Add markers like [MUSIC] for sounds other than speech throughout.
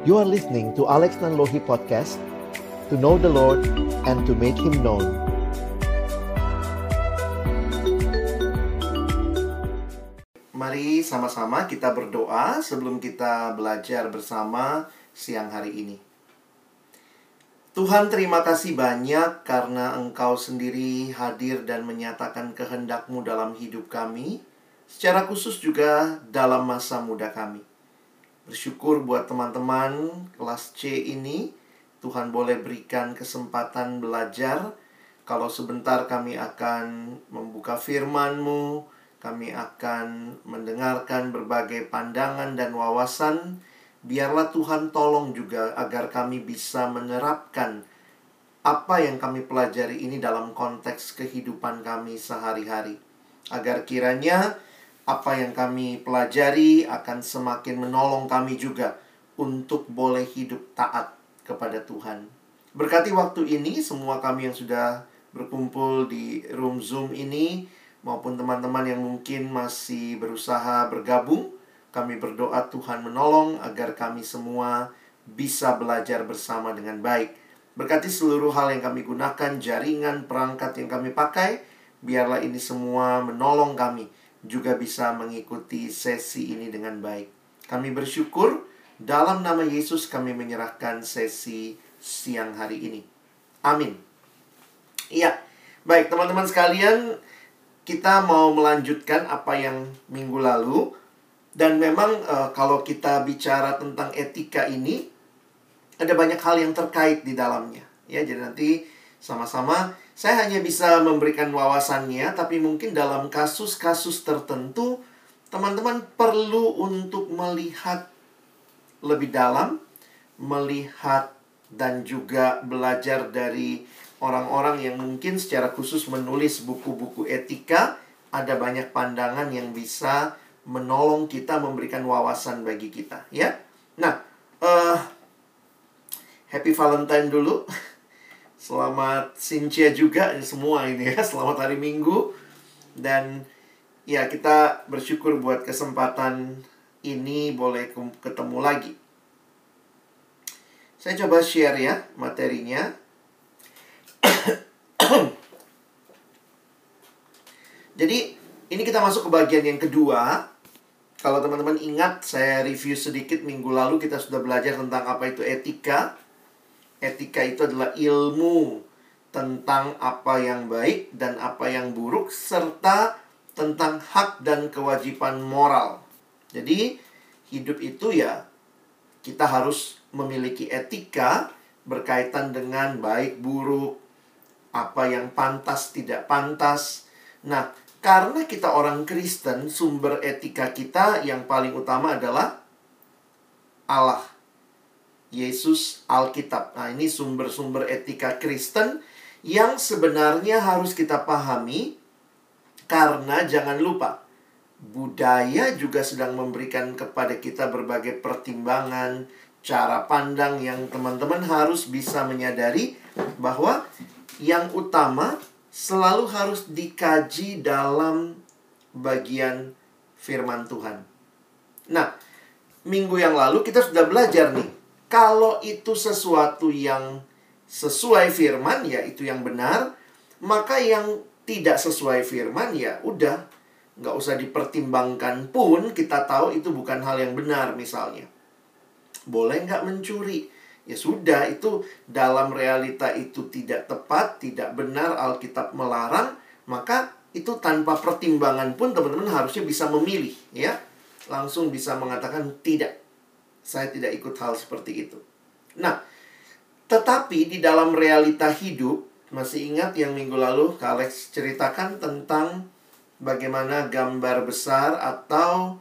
You are listening to Alex Nanlohi Podcast To know the Lord and to make Him known. Mari sama-sama kita berdoa sebelum kita belajar bersama siang hari ini. Tuhan terima kasih banyak karena Engkau sendiri hadir dan menyatakan kehendakmu dalam hidup kami Secara khusus juga dalam masa muda kami Bersyukur buat teman-teman kelas C ini. Tuhan boleh berikan kesempatan belajar. Kalau sebentar kami akan membuka firman-Mu. Kami akan mendengarkan berbagai pandangan dan wawasan. Biarlah Tuhan tolong juga agar kami bisa menerapkan apa yang kami pelajari ini dalam konteks kehidupan kami sehari-hari. Agar kiranya apa yang kami pelajari akan semakin menolong kami juga untuk boleh hidup taat kepada Tuhan. Berkati waktu ini semua kami yang sudah berkumpul di room Zoom ini maupun teman-teman yang mungkin masih berusaha bergabung, kami berdoa Tuhan menolong agar kami semua bisa belajar bersama dengan baik. Berkati seluruh hal yang kami gunakan, jaringan, perangkat yang kami pakai, biarlah ini semua menolong kami juga bisa mengikuti sesi ini dengan baik. Kami bersyukur dalam nama Yesus kami menyerahkan sesi siang hari ini. Amin. Iya, baik teman-teman sekalian, kita mau melanjutkan apa yang minggu lalu dan memang e, kalau kita bicara tentang etika ini ada banyak hal yang terkait di dalamnya. Ya, jadi nanti sama-sama saya hanya bisa memberikan wawasannya, tapi mungkin dalam kasus-kasus tertentu, teman-teman perlu untuk melihat lebih dalam, melihat dan juga belajar dari orang-orang yang mungkin secara khusus menulis buku-buku etika. Ada banyak pandangan yang bisa menolong kita memberikan wawasan bagi kita, ya. Nah, uh, Happy Valentine dulu. [LAUGHS] Selamat Sincia juga semua ini ya. [LAUGHS] Selamat hari Minggu. Dan ya kita bersyukur buat kesempatan ini boleh ketemu lagi. Saya coba share ya materinya. [COUGHS] Jadi ini kita masuk ke bagian yang kedua. Kalau teman-teman ingat, saya review sedikit minggu lalu kita sudah belajar tentang apa itu etika Etika itu adalah ilmu tentang apa yang baik dan apa yang buruk serta tentang hak dan kewajiban moral. Jadi, hidup itu ya kita harus memiliki etika berkaitan dengan baik buruk, apa yang pantas tidak pantas. Nah, karena kita orang Kristen, sumber etika kita yang paling utama adalah Allah. Yesus, Alkitab. Nah, ini sumber-sumber etika Kristen yang sebenarnya harus kita pahami karena jangan lupa budaya juga sedang memberikan kepada kita berbagai pertimbangan, cara pandang yang teman-teman harus bisa menyadari bahwa yang utama selalu harus dikaji dalam bagian firman Tuhan. Nah, minggu yang lalu kita sudah belajar nih kalau itu sesuatu yang sesuai firman, ya itu yang benar. Maka yang tidak sesuai firman, ya udah. Nggak usah dipertimbangkan pun, kita tahu itu bukan hal yang benar misalnya. Boleh nggak mencuri? Ya sudah, itu dalam realita itu tidak tepat, tidak benar, Alkitab melarang. Maka itu tanpa pertimbangan pun teman-teman harusnya bisa memilih, ya. Langsung bisa mengatakan tidak saya tidak ikut hal seperti itu. Nah, tetapi di dalam realita hidup, masih ingat yang minggu lalu Kak Alex ceritakan tentang bagaimana gambar besar atau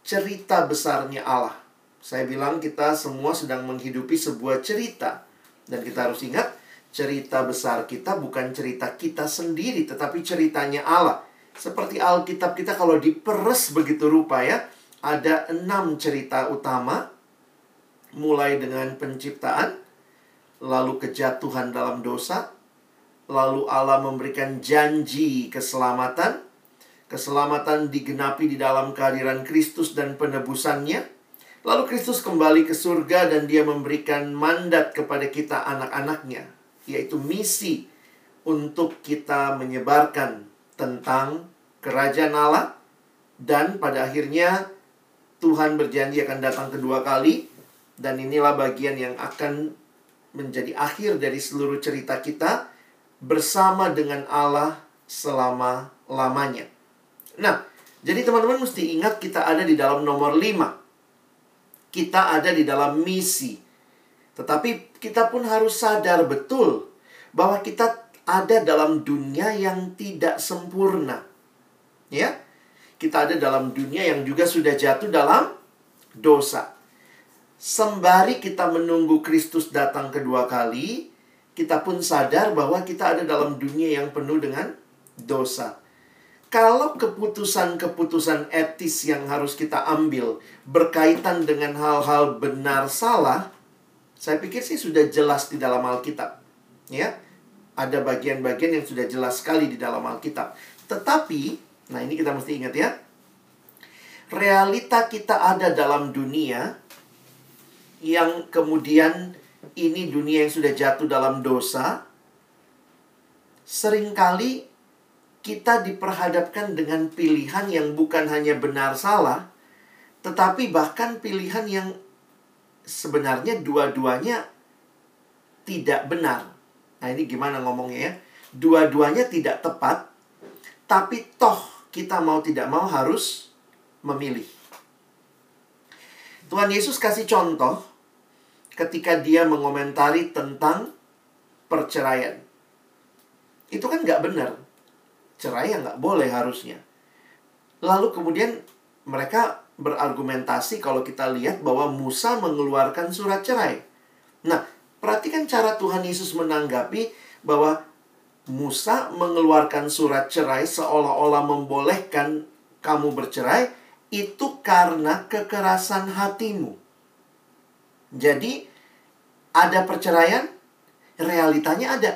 cerita besarnya Allah. Saya bilang kita semua sedang menghidupi sebuah cerita. Dan kita harus ingat, cerita besar kita bukan cerita kita sendiri, tetapi ceritanya Allah. Seperti Alkitab kita kalau diperes begitu rupa ya, ada enam cerita utama, mulai dengan penciptaan, lalu kejatuhan dalam dosa, lalu Allah memberikan janji keselamatan, keselamatan digenapi di dalam kehadiran Kristus dan penebusannya, Lalu Kristus kembali ke surga dan dia memberikan mandat kepada kita anak-anaknya, yaitu misi untuk kita menyebarkan tentang kerajaan Allah. Dan pada akhirnya Tuhan berjanji akan datang kedua kali dan inilah bagian yang akan menjadi akhir dari seluruh cerita kita bersama dengan Allah selama-lamanya. Nah, jadi teman-teman mesti ingat kita ada di dalam nomor 5. Kita ada di dalam misi. Tetapi kita pun harus sadar betul bahwa kita ada dalam dunia yang tidak sempurna. Ya. Kita ada dalam dunia yang juga sudah jatuh dalam dosa sembari kita menunggu Kristus datang kedua kali, kita pun sadar bahwa kita ada dalam dunia yang penuh dengan dosa. Kalau keputusan-keputusan etis yang harus kita ambil berkaitan dengan hal-hal benar salah, saya pikir sih sudah jelas di dalam Alkitab. Ya, ada bagian-bagian yang sudah jelas sekali di dalam Alkitab. Tetapi, nah ini kita mesti ingat ya, realita kita ada dalam dunia yang kemudian ini dunia yang sudah jatuh dalam dosa, sering kali kita diperhadapkan dengan pilihan yang bukan hanya benar salah, tetapi bahkan pilihan yang sebenarnya dua-duanya tidak benar. Nah, ini gimana ngomongnya ya? Dua-duanya tidak tepat, tapi toh kita mau tidak mau harus memilih. Tuhan Yesus kasih contoh ketika dia mengomentari tentang perceraian. Itu kan nggak benar. Cerai ya nggak boleh harusnya. Lalu kemudian mereka berargumentasi kalau kita lihat bahwa Musa mengeluarkan surat cerai. Nah, perhatikan cara Tuhan Yesus menanggapi bahwa Musa mengeluarkan surat cerai seolah-olah membolehkan kamu bercerai itu karena kekerasan hatimu. Jadi ada perceraian, realitanya ada.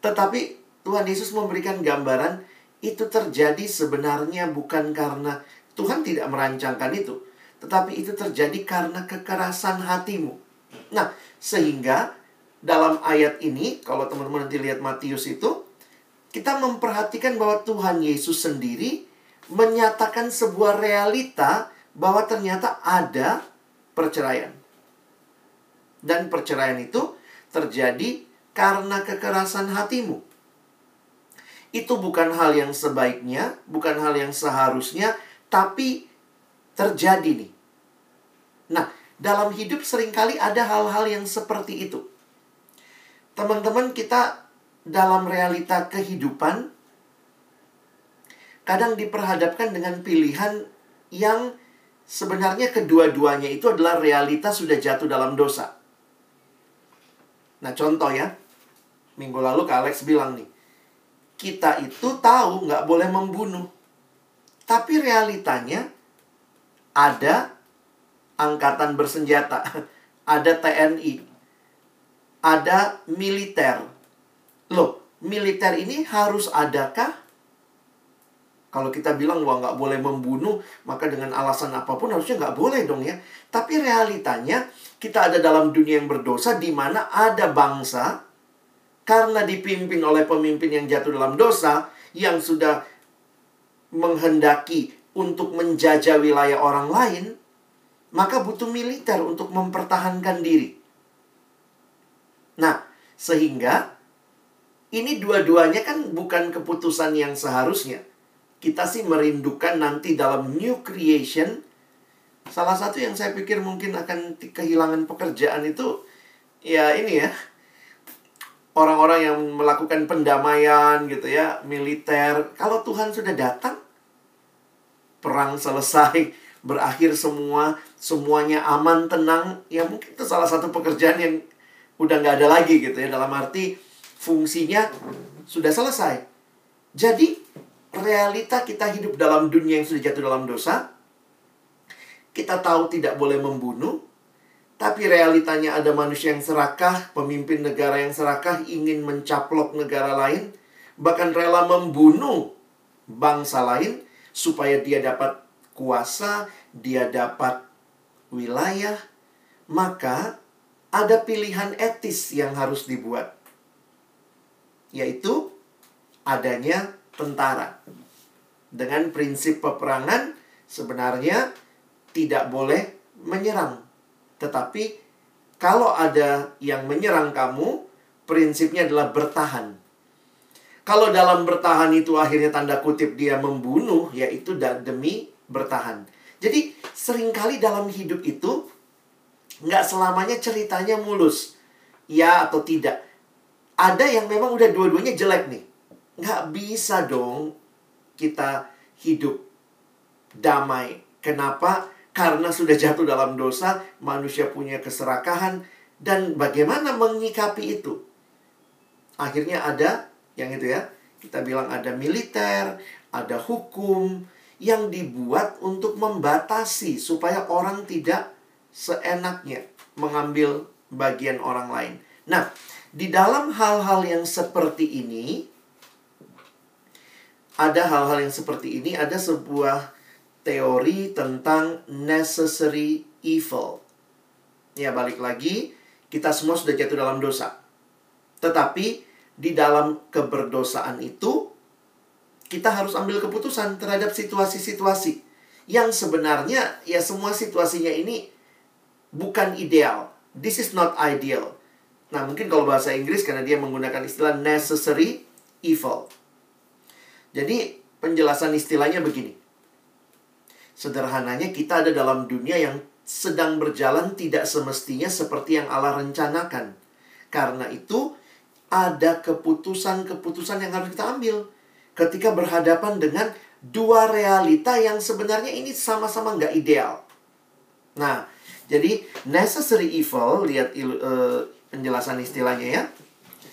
Tetapi Tuhan Yesus memberikan gambaran itu terjadi sebenarnya bukan karena Tuhan tidak merancangkan itu, tetapi itu terjadi karena kekerasan hatimu. Nah, sehingga dalam ayat ini, kalau teman-teman nanti lihat Matius itu, kita memperhatikan bahwa Tuhan Yesus sendiri menyatakan sebuah realita bahwa ternyata ada perceraian. Dan perceraian itu terjadi karena kekerasan hatimu. Itu bukan hal yang sebaiknya, bukan hal yang seharusnya, tapi terjadi nih. Nah, dalam hidup sering kali ada hal-hal yang seperti itu. Teman-teman kita dalam realita kehidupan kadang diperhadapkan dengan pilihan yang sebenarnya kedua-duanya itu adalah realita sudah jatuh dalam dosa. Nah contoh ya, minggu lalu Kak Alex bilang nih, kita itu tahu nggak boleh membunuh. Tapi realitanya ada angkatan bersenjata, [LAUGHS] ada TNI, ada militer. Loh, militer ini harus adakah? Kalau kita bilang wah nggak boleh membunuh, maka dengan alasan apa pun harusnya nggak boleh dong ya. Tapi realitanya kita ada dalam dunia yang berdosa di mana ada bangsa karena dipimpin oleh pemimpin yang jatuh dalam dosa yang sudah menghendaki untuk menjajah wilayah orang lain, maka butuh militer untuk mempertahankan diri. Nah, sehingga ini dua-duanya kan bukan keputusan yang seharusnya. Kita sih merindukan nanti dalam new creation Salah satu yang saya pikir mungkin akan kehilangan pekerjaan itu ya ini ya. Orang-orang yang melakukan pendamaian gitu ya, militer. Kalau Tuhan sudah datang, perang selesai, berakhir semua, semuanya aman, tenang, ya mungkin itu salah satu pekerjaan yang udah nggak ada lagi gitu ya. Dalam arti fungsinya sudah selesai. Jadi, realita kita hidup dalam dunia yang sudah jatuh dalam dosa, kita tahu tidak boleh membunuh, tapi realitanya ada manusia yang serakah, pemimpin negara yang serakah ingin mencaplok negara lain, bahkan rela membunuh bangsa lain supaya dia dapat kuasa, dia dapat wilayah, maka ada pilihan etis yang harus dibuat, yaitu adanya tentara. Dengan prinsip peperangan, sebenarnya tidak boleh menyerang, tetapi kalau ada yang menyerang kamu, prinsipnya adalah bertahan. Kalau dalam bertahan itu akhirnya tanda kutip dia membunuh, yaitu demi bertahan. Jadi sering kali dalam hidup itu nggak selamanya ceritanya mulus. Ya atau tidak. Ada yang memang udah dua-duanya jelek nih. Nggak bisa dong kita hidup damai. Kenapa? Karena sudah jatuh dalam dosa, manusia punya keserakahan, dan bagaimana mengikapi itu? Akhirnya ada yang itu ya, kita bilang ada militer, ada hukum yang dibuat untuk membatasi supaya orang tidak seenaknya mengambil bagian orang lain. Nah, di dalam hal-hal yang seperti ini, ada hal-hal yang seperti ini, ada sebuah teori tentang necessary evil. Ya, balik lagi, kita semua sudah jatuh dalam dosa. Tetapi di dalam keberdosaan itu, kita harus ambil keputusan terhadap situasi-situasi yang sebenarnya ya semua situasinya ini bukan ideal. This is not ideal. Nah, mungkin kalau bahasa Inggris karena dia menggunakan istilah necessary evil. Jadi, penjelasan istilahnya begini. Sederhananya kita ada dalam dunia yang sedang berjalan tidak semestinya seperti yang Allah rencanakan. Karena itu, ada keputusan-keputusan yang harus kita ambil ketika berhadapan dengan dua realita yang sebenarnya ini sama-sama nggak ideal. Nah, jadi necessary evil lihat uh, penjelasan istilahnya ya.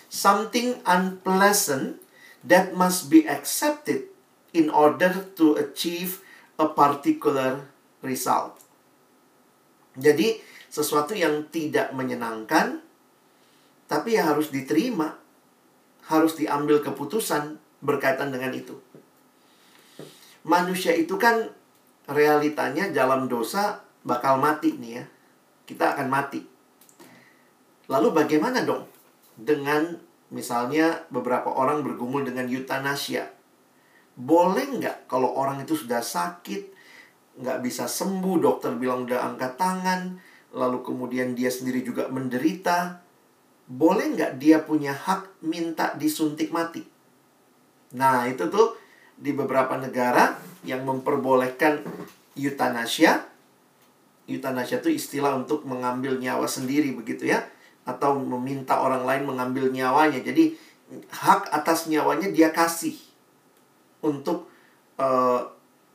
Something unpleasant that must be accepted in order to achieve a particular result. Jadi sesuatu yang tidak menyenangkan tapi ya harus diterima, harus diambil keputusan berkaitan dengan itu. Manusia itu kan realitanya dalam dosa bakal mati nih ya. Kita akan mati. Lalu bagaimana dong dengan misalnya beberapa orang bergumul dengan euthanasia? Boleh nggak kalau orang itu sudah sakit, nggak bisa sembuh, dokter bilang udah angkat tangan, lalu kemudian dia sendiri juga menderita, boleh nggak dia punya hak minta disuntik mati? Nah, itu tuh di beberapa negara yang memperbolehkan euthanasia itu istilah untuk mengambil nyawa sendiri begitu ya atau meminta orang lain mengambil nyawanya. Jadi hak atas nyawanya dia kasih untuk uh,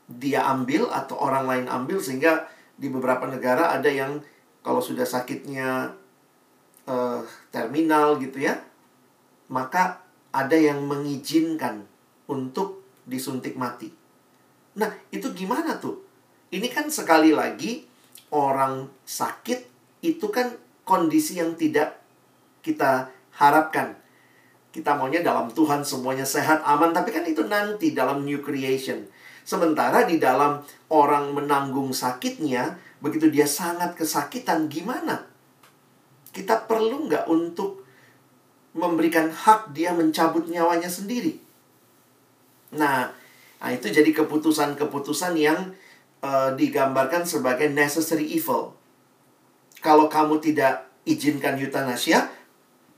dia ambil atau orang lain ambil sehingga di beberapa negara ada yang kalau sudah sakitnya uh, terminal gitu ya, maka ada yang mengizinkan untuk disuntik mati. Nah, itu gimana tuh? Ini kan sekali lagi orang sakit itu kan kondisi yang tidak kita harapkan. Kita maunya dalam Tuhan semuanya sehat, aman, tapi kan itu nanti dalam new creation. Sementara di dalam orang menanggung sakitnya, begitu dia sangat kesakitan, gimana? Kita perlu nggak untuk memberikan hak dia mencabut nyawanya sendiri? Nah, nah itu jadi keputusan-keputusan yang uh, digambarkan sebagai necessary evil. Kalau kamu tidak izinkan euthanasia,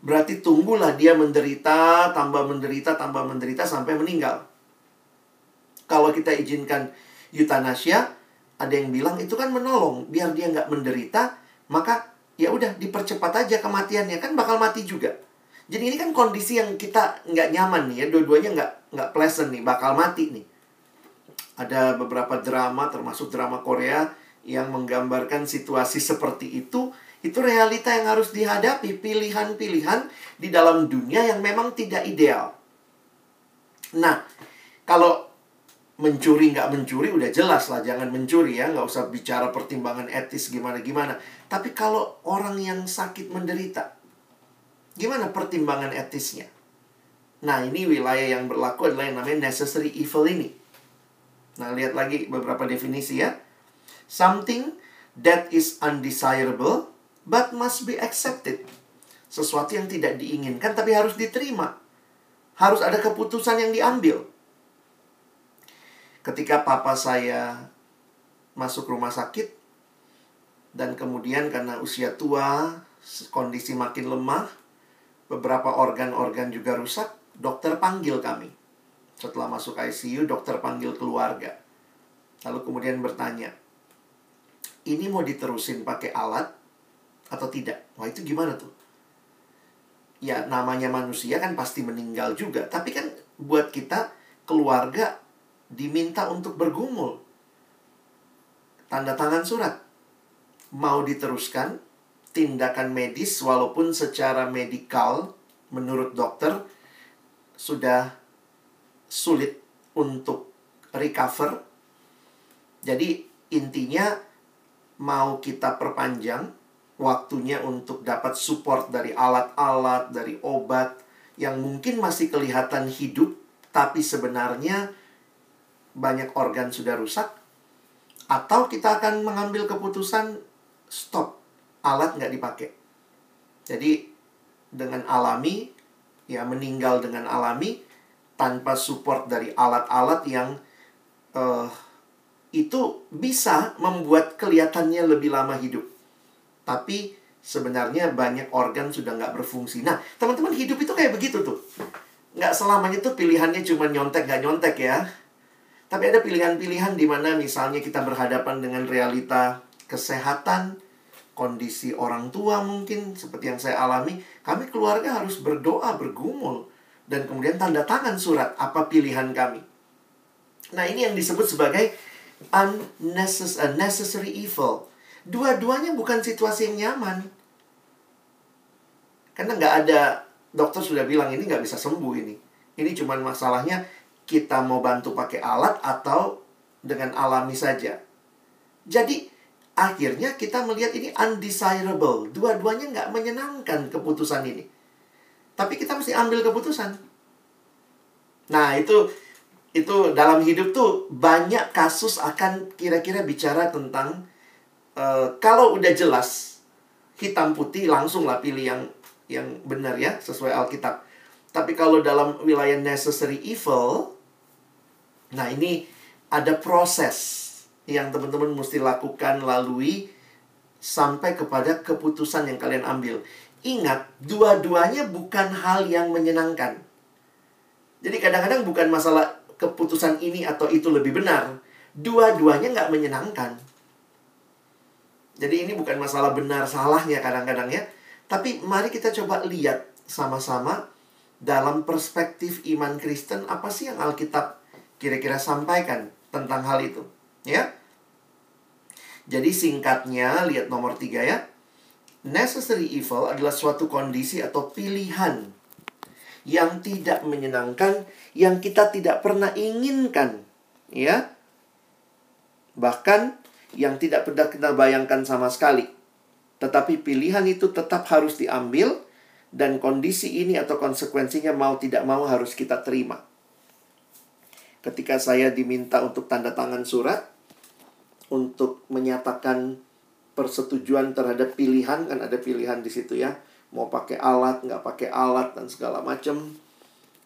berarti tunggulah dia menderita, tambah menderita, tambah menderita sampai meninggal. Kalau kita izinkan euthanasia, ada yang bilang itu kan menolong, biar dia nggak menderita, maka ya udah dipercepat aja kematiannya, kan bakal mati juga. Jadi ini kan kondisi yang kita nggak nyaman nih ya, dua-duanya nggak nggak pleasant nih, bakal mati nih. Ada beberapa drama termasuk drama Korea yang menggambarkan situasi seperti itu. Itu realita yang harus dihadapi, pilihan-pilihan di dalam dunia yang memang tidak ideal. Nah, kalau mencuri nggak mencuri udah jelas lah jangan mencuri ya nggak usah bicara pertimbangan etis gimana gimana tapi kalau orang yang sakit menderita gimana pertimbangan etisnya nah ini wilayah yang berlaku adalah yang namanya necessary evil ini Nah, lihat lagi beberapa definisi ya. Something That is undesirable, but must be accepted. Sesuatu yang tidak diinginkan, tapi harus diterima. Harus ada keputusan yang diambil. Ketika papa saya masuk rumah sakit, dan kemudian karena usia tua, kondisi makin lemah, beberapa organ-organ juga rusak, dokter panggil kami. Setelah masuk ICU, dokter panggil keluarga. Lalu kemudian bertanya, ini mau diterusin pakai alat atau tidak? Wah itu gimana tuh? Ya namanya manusia kan pasti meninggal juga. Tapi kan buat kita keluarga diminta untuk bergumul. Tanda tangan surat. Mau diteruskan tindakan medis walaupun secara medikal menurut dokter sudah sulit untuk recover. Jadi intinya mau kita perpanjang waktunya untuk dapat support dari alat-alat, dari obat yang mungkin masih kelihatan hidup, tapi sebenarnya banyak organ sudah rusak, atau kita akan mengambil keputusan stop, alat nggak dipakai. Jadi dengan alami, ya meninggal dengan alami, tanpa support dari alat-alat yang uh, itu bisa membuat kelihatannya lebih lama hidup. Tapi sebenarnya banyak organ sudah nggak berfungsi. Nah, teman-teman hidup itu kayak begitu tuh. Nggak selamanya tuh pilihannya cuma nyontek nggak nyontek ya. Tapi ada pilihan-pilihan di mana misalnya kita berhadapan dengan realita kesehatan, kondisi orang tua mungkin seperti yang saya alami. Kami keluarga harus berdoa, bergumul. Dan kemudian tanda tangan surat apa pilihan kami. Nah ini yang disebut sebagai unnecessary evil. Dua-duanya bukan situasi yang nyaman. Karena nggak ada, dokter sudah bilang ini nggak bisa sembuh ini. Ini cuma masalahnya kita mau bantu pakai alat atau dengan alami saja. Jadi akhirnya kita melihat ini undesirable. Dua-duanya nggak menyenangkan keputusan ini. Tapi kita mesti ambil keputusan. Nah itu itu dalam hidup tuh banyak kasus akan kira-kira bicara tentang uh, kalau udah jelas hitam putih langsung lah pilih yang yang benar ya sesuai Alkitab. Tapi kalau dalam wilayah necessary evil, nah ini ada proses yang teman-teman mesti lakukan lalui sampai kepada keputusan yang kalian ambil. Ingat, dua-duanya bukan hal yang menyenangkan. Jadi kadang-kadang bukan masalah keputusan ini atau itu lebih benar. Dua-duanya nggak menyenangkan. Jadi ini bukan masalah benar salahnya kadang-kadang ya. Tapi mari kita coba lihat sama-sama dalam perspektif iman Kristen apa sih yang Alkitab kira-kira sampaikan tentang hal itu. Ya. Jadi singkatnya lihat nomor tiga ya. Necessary evil adalah suatu kondisi atau pilihan yang tidak menyenangkan, yang kita tidak pernah inginkan, ya. Bahkan yang tidak pernah kita bayangkan sama sekali. Tetapi pilihan itu tetap harus diambil dan kondisi ini atau konsekuensinya mau tidak mau harus kita terima. Ketika saya diminta untuk tanda tangan surat untuk menyatakan persetujuan terhadap pilihan kan ada pilihan di situ ya mau pakai alat nggak pakai alat dan segala macam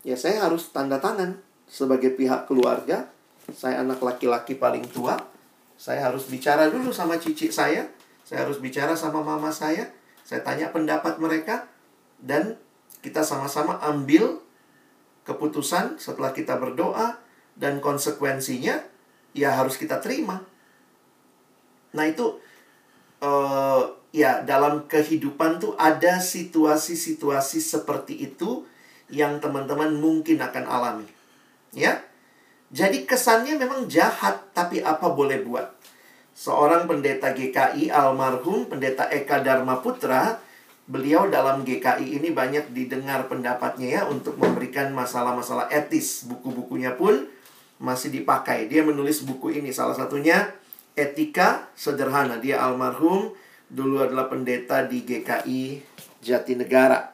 ya saya harus tanda tangan. Sebagai pihak keluarga saya anak laki-laki paling tua saya harus bicara dulu sama cici saya saya harus bicara sama mama saya saya tanya pendapat mereka dan kita sama-sama ambil keputusan setelah kita berdoa dan konsekuensinya ya harus kita terima. Nah itu uh, ya dalam kehidupan tuh ada situasi-situasi seperti itu yang teman-teman mungkin akan alami. Ya. Jadi kesannya memang jahat, tapi apa boleh buat? Seorang pendeta GKI almarhum pendeta Eka Dharma Putra, beliau dalam GKI ini banyak didengar pendapatnya ya untuk memberikan masalah-masalah etis. Buku-bukunya pun masih dipakai. Dia menulis buku ini salah satunya Etika Sederhana. Dia almarhum dulu adalah pendeta di GKI Jatinegara.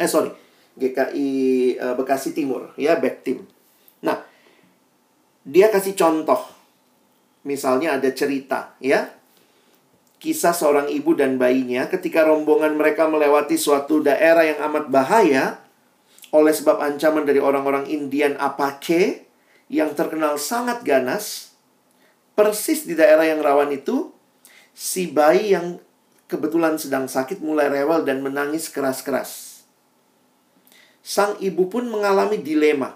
Eh sorry, GKI eh, Bekasi Timur ya Bektim. Nah, dia kasih contoh. Misalnya ada cerita ya. kisah seorang ibu dan bayinya ketika rombongan mereka melewati suatu daerah yang amat bahaya oleh sebab ancaman dari orang-orang Indian Apache yang terkenal sangat ganas. Persis di daerah yang rawan itu, si bayi yang kebetulan sedang sakit mulai rewel dan menangis keras-keras. Sang ibu pun mengalami dilema.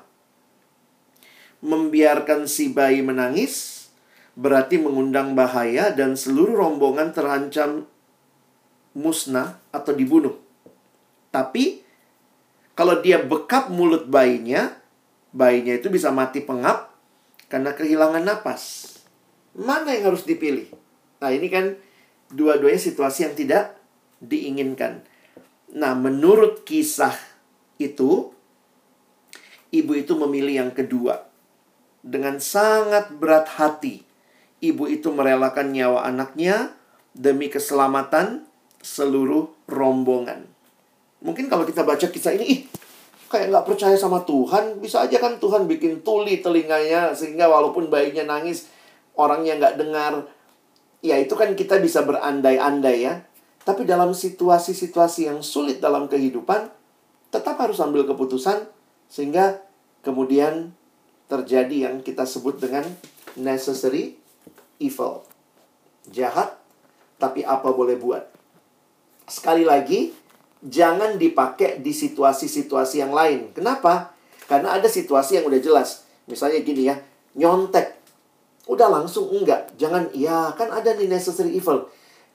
Membiarkan si bayi menangis berarti mengundang bahaya dan seluruh rombongan terancam musnah atau dibunuh. Tapi kalau dia bekap mulut bayinya, bayinya itu bisa mati pengap karena kehilangan napas. Mana yang harus dipilih? Nah, ini kan dua-duanya situasi yang tidak diinginkan. Nah, menurut kisah itu, ibu itu memilih yang kedua. Dengan sangat berat hati, ibu itu merelakan nyawa anaknya demi keselamatan seluruh rombongan. Mungkin kalau kita baca kisah ini, ih, kayak nggak percaya sama Tuhan. Bisa aja kan Tuhan bikin tuli telinganya, sehingga walaupun bayinya nangis, orangnya nggak dengar. Ya itu kan kita bisa berandai-andai ya. Tapi dalam situasi-situasi yang sulit dalam kehidupan, tetap harus ambil keputusan sehingga kemudian terjadi yang kita sebut dengan necessary evil. Jahat, tapi apa boleh buat. Sekali lagi, jangan dipakai di situasi-situasi yang lain. Kenapa? Karena ada situasi yang udah jelas. Misalnya gini ya, nyontek Udah langsung enggak. Jangan, ya kan ada nih necessary evil.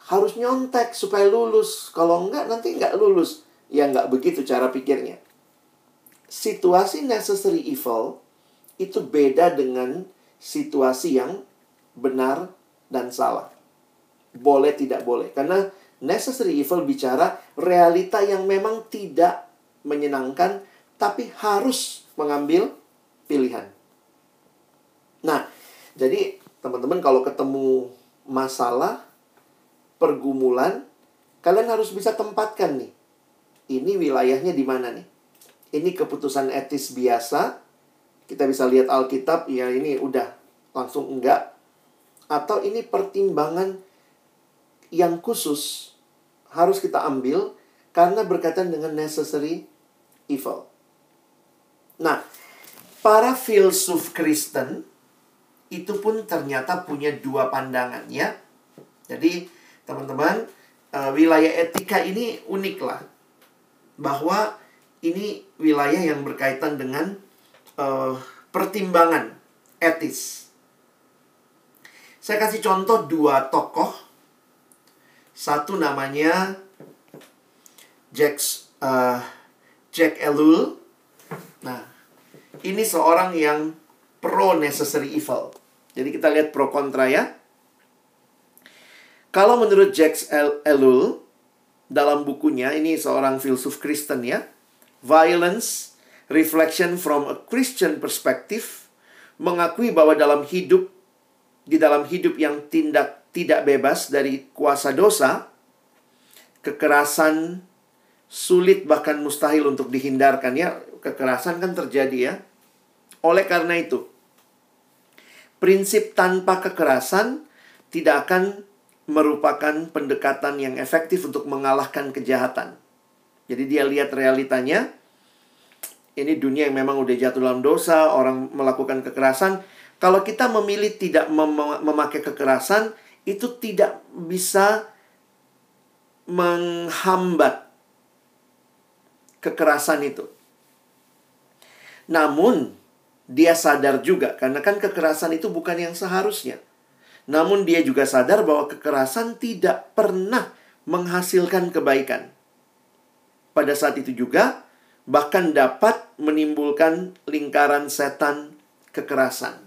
Harus nyontek supaya lulus. Kalau enggak, nanti enggak lulus. Ya enggak begitu cara pikirnya. Situasi necessary evil itu beda dengan situasi yang benar dan salah. Boleh tidak boleh. Karena necessary evil bicara realita yang memang tidak menyenangkan, tapi harus mengambil pilihan. Nah, jadi teman-teman kalau ketemu masalah, pergumulan, kalian harus bisa tempatkan nih. Ini wilayahnya di mana nih? Ini keputusan etis biasa. Kita bisa lihat Alkitab, ya ini udah langsung enggak. Atau ini pertimbangan yang khusus harus kita ambil karena berkaitan dengan necessary evil. Nah, para filsuf Kristen itu pun ternyata punya dua pandangan ya. Jadi teman-teman uh, wilayah etika ini unik lah bahwa ini wilayah yang berkaitan dengan uh, pertimbangan etis. Saya kasih contoh dua tokoh. Satu namanya Jack uh, Jack Elul. Nah, ini seorang yang pro necessary evil. Jadi kita lihat pro kontra ya. Kalau menurut Jacques Ellul dalam bukunya ini seorang filsuf Kristen ya, Violence Reflection from a Christian Perspective mengakui bahwa dalam hidup di dalam hidup yang tindak tidak bebas dari kuasa dosa, kekerasan sulit bahkan mustahil untuk dihindarkan ya. Kekerasan kan terjadi ya. Oleh karena itu, prinsip tanpa kekerasan tidak akan merupakan pendekatan yang efektif untuk mengalahkan kejahatan. Jadi dia lihat realitanya, ini dunia yang memang udah jatuh dalam dosa, orang melakukan kekerasan. Kalau kita memilih tidak mem memakai kekerasan, itu tidak bisa menghambat kekerasan itu. Namun, dia sadar juga karena kan kekerasan itu bukan yang seharusnya. Namun dia juga sadar bahwa kekerasan tidak pernah menghasilkan kebaikan. Pada saat itu juga bahkan dapat menimbulkan lingkaran setan kekerasan.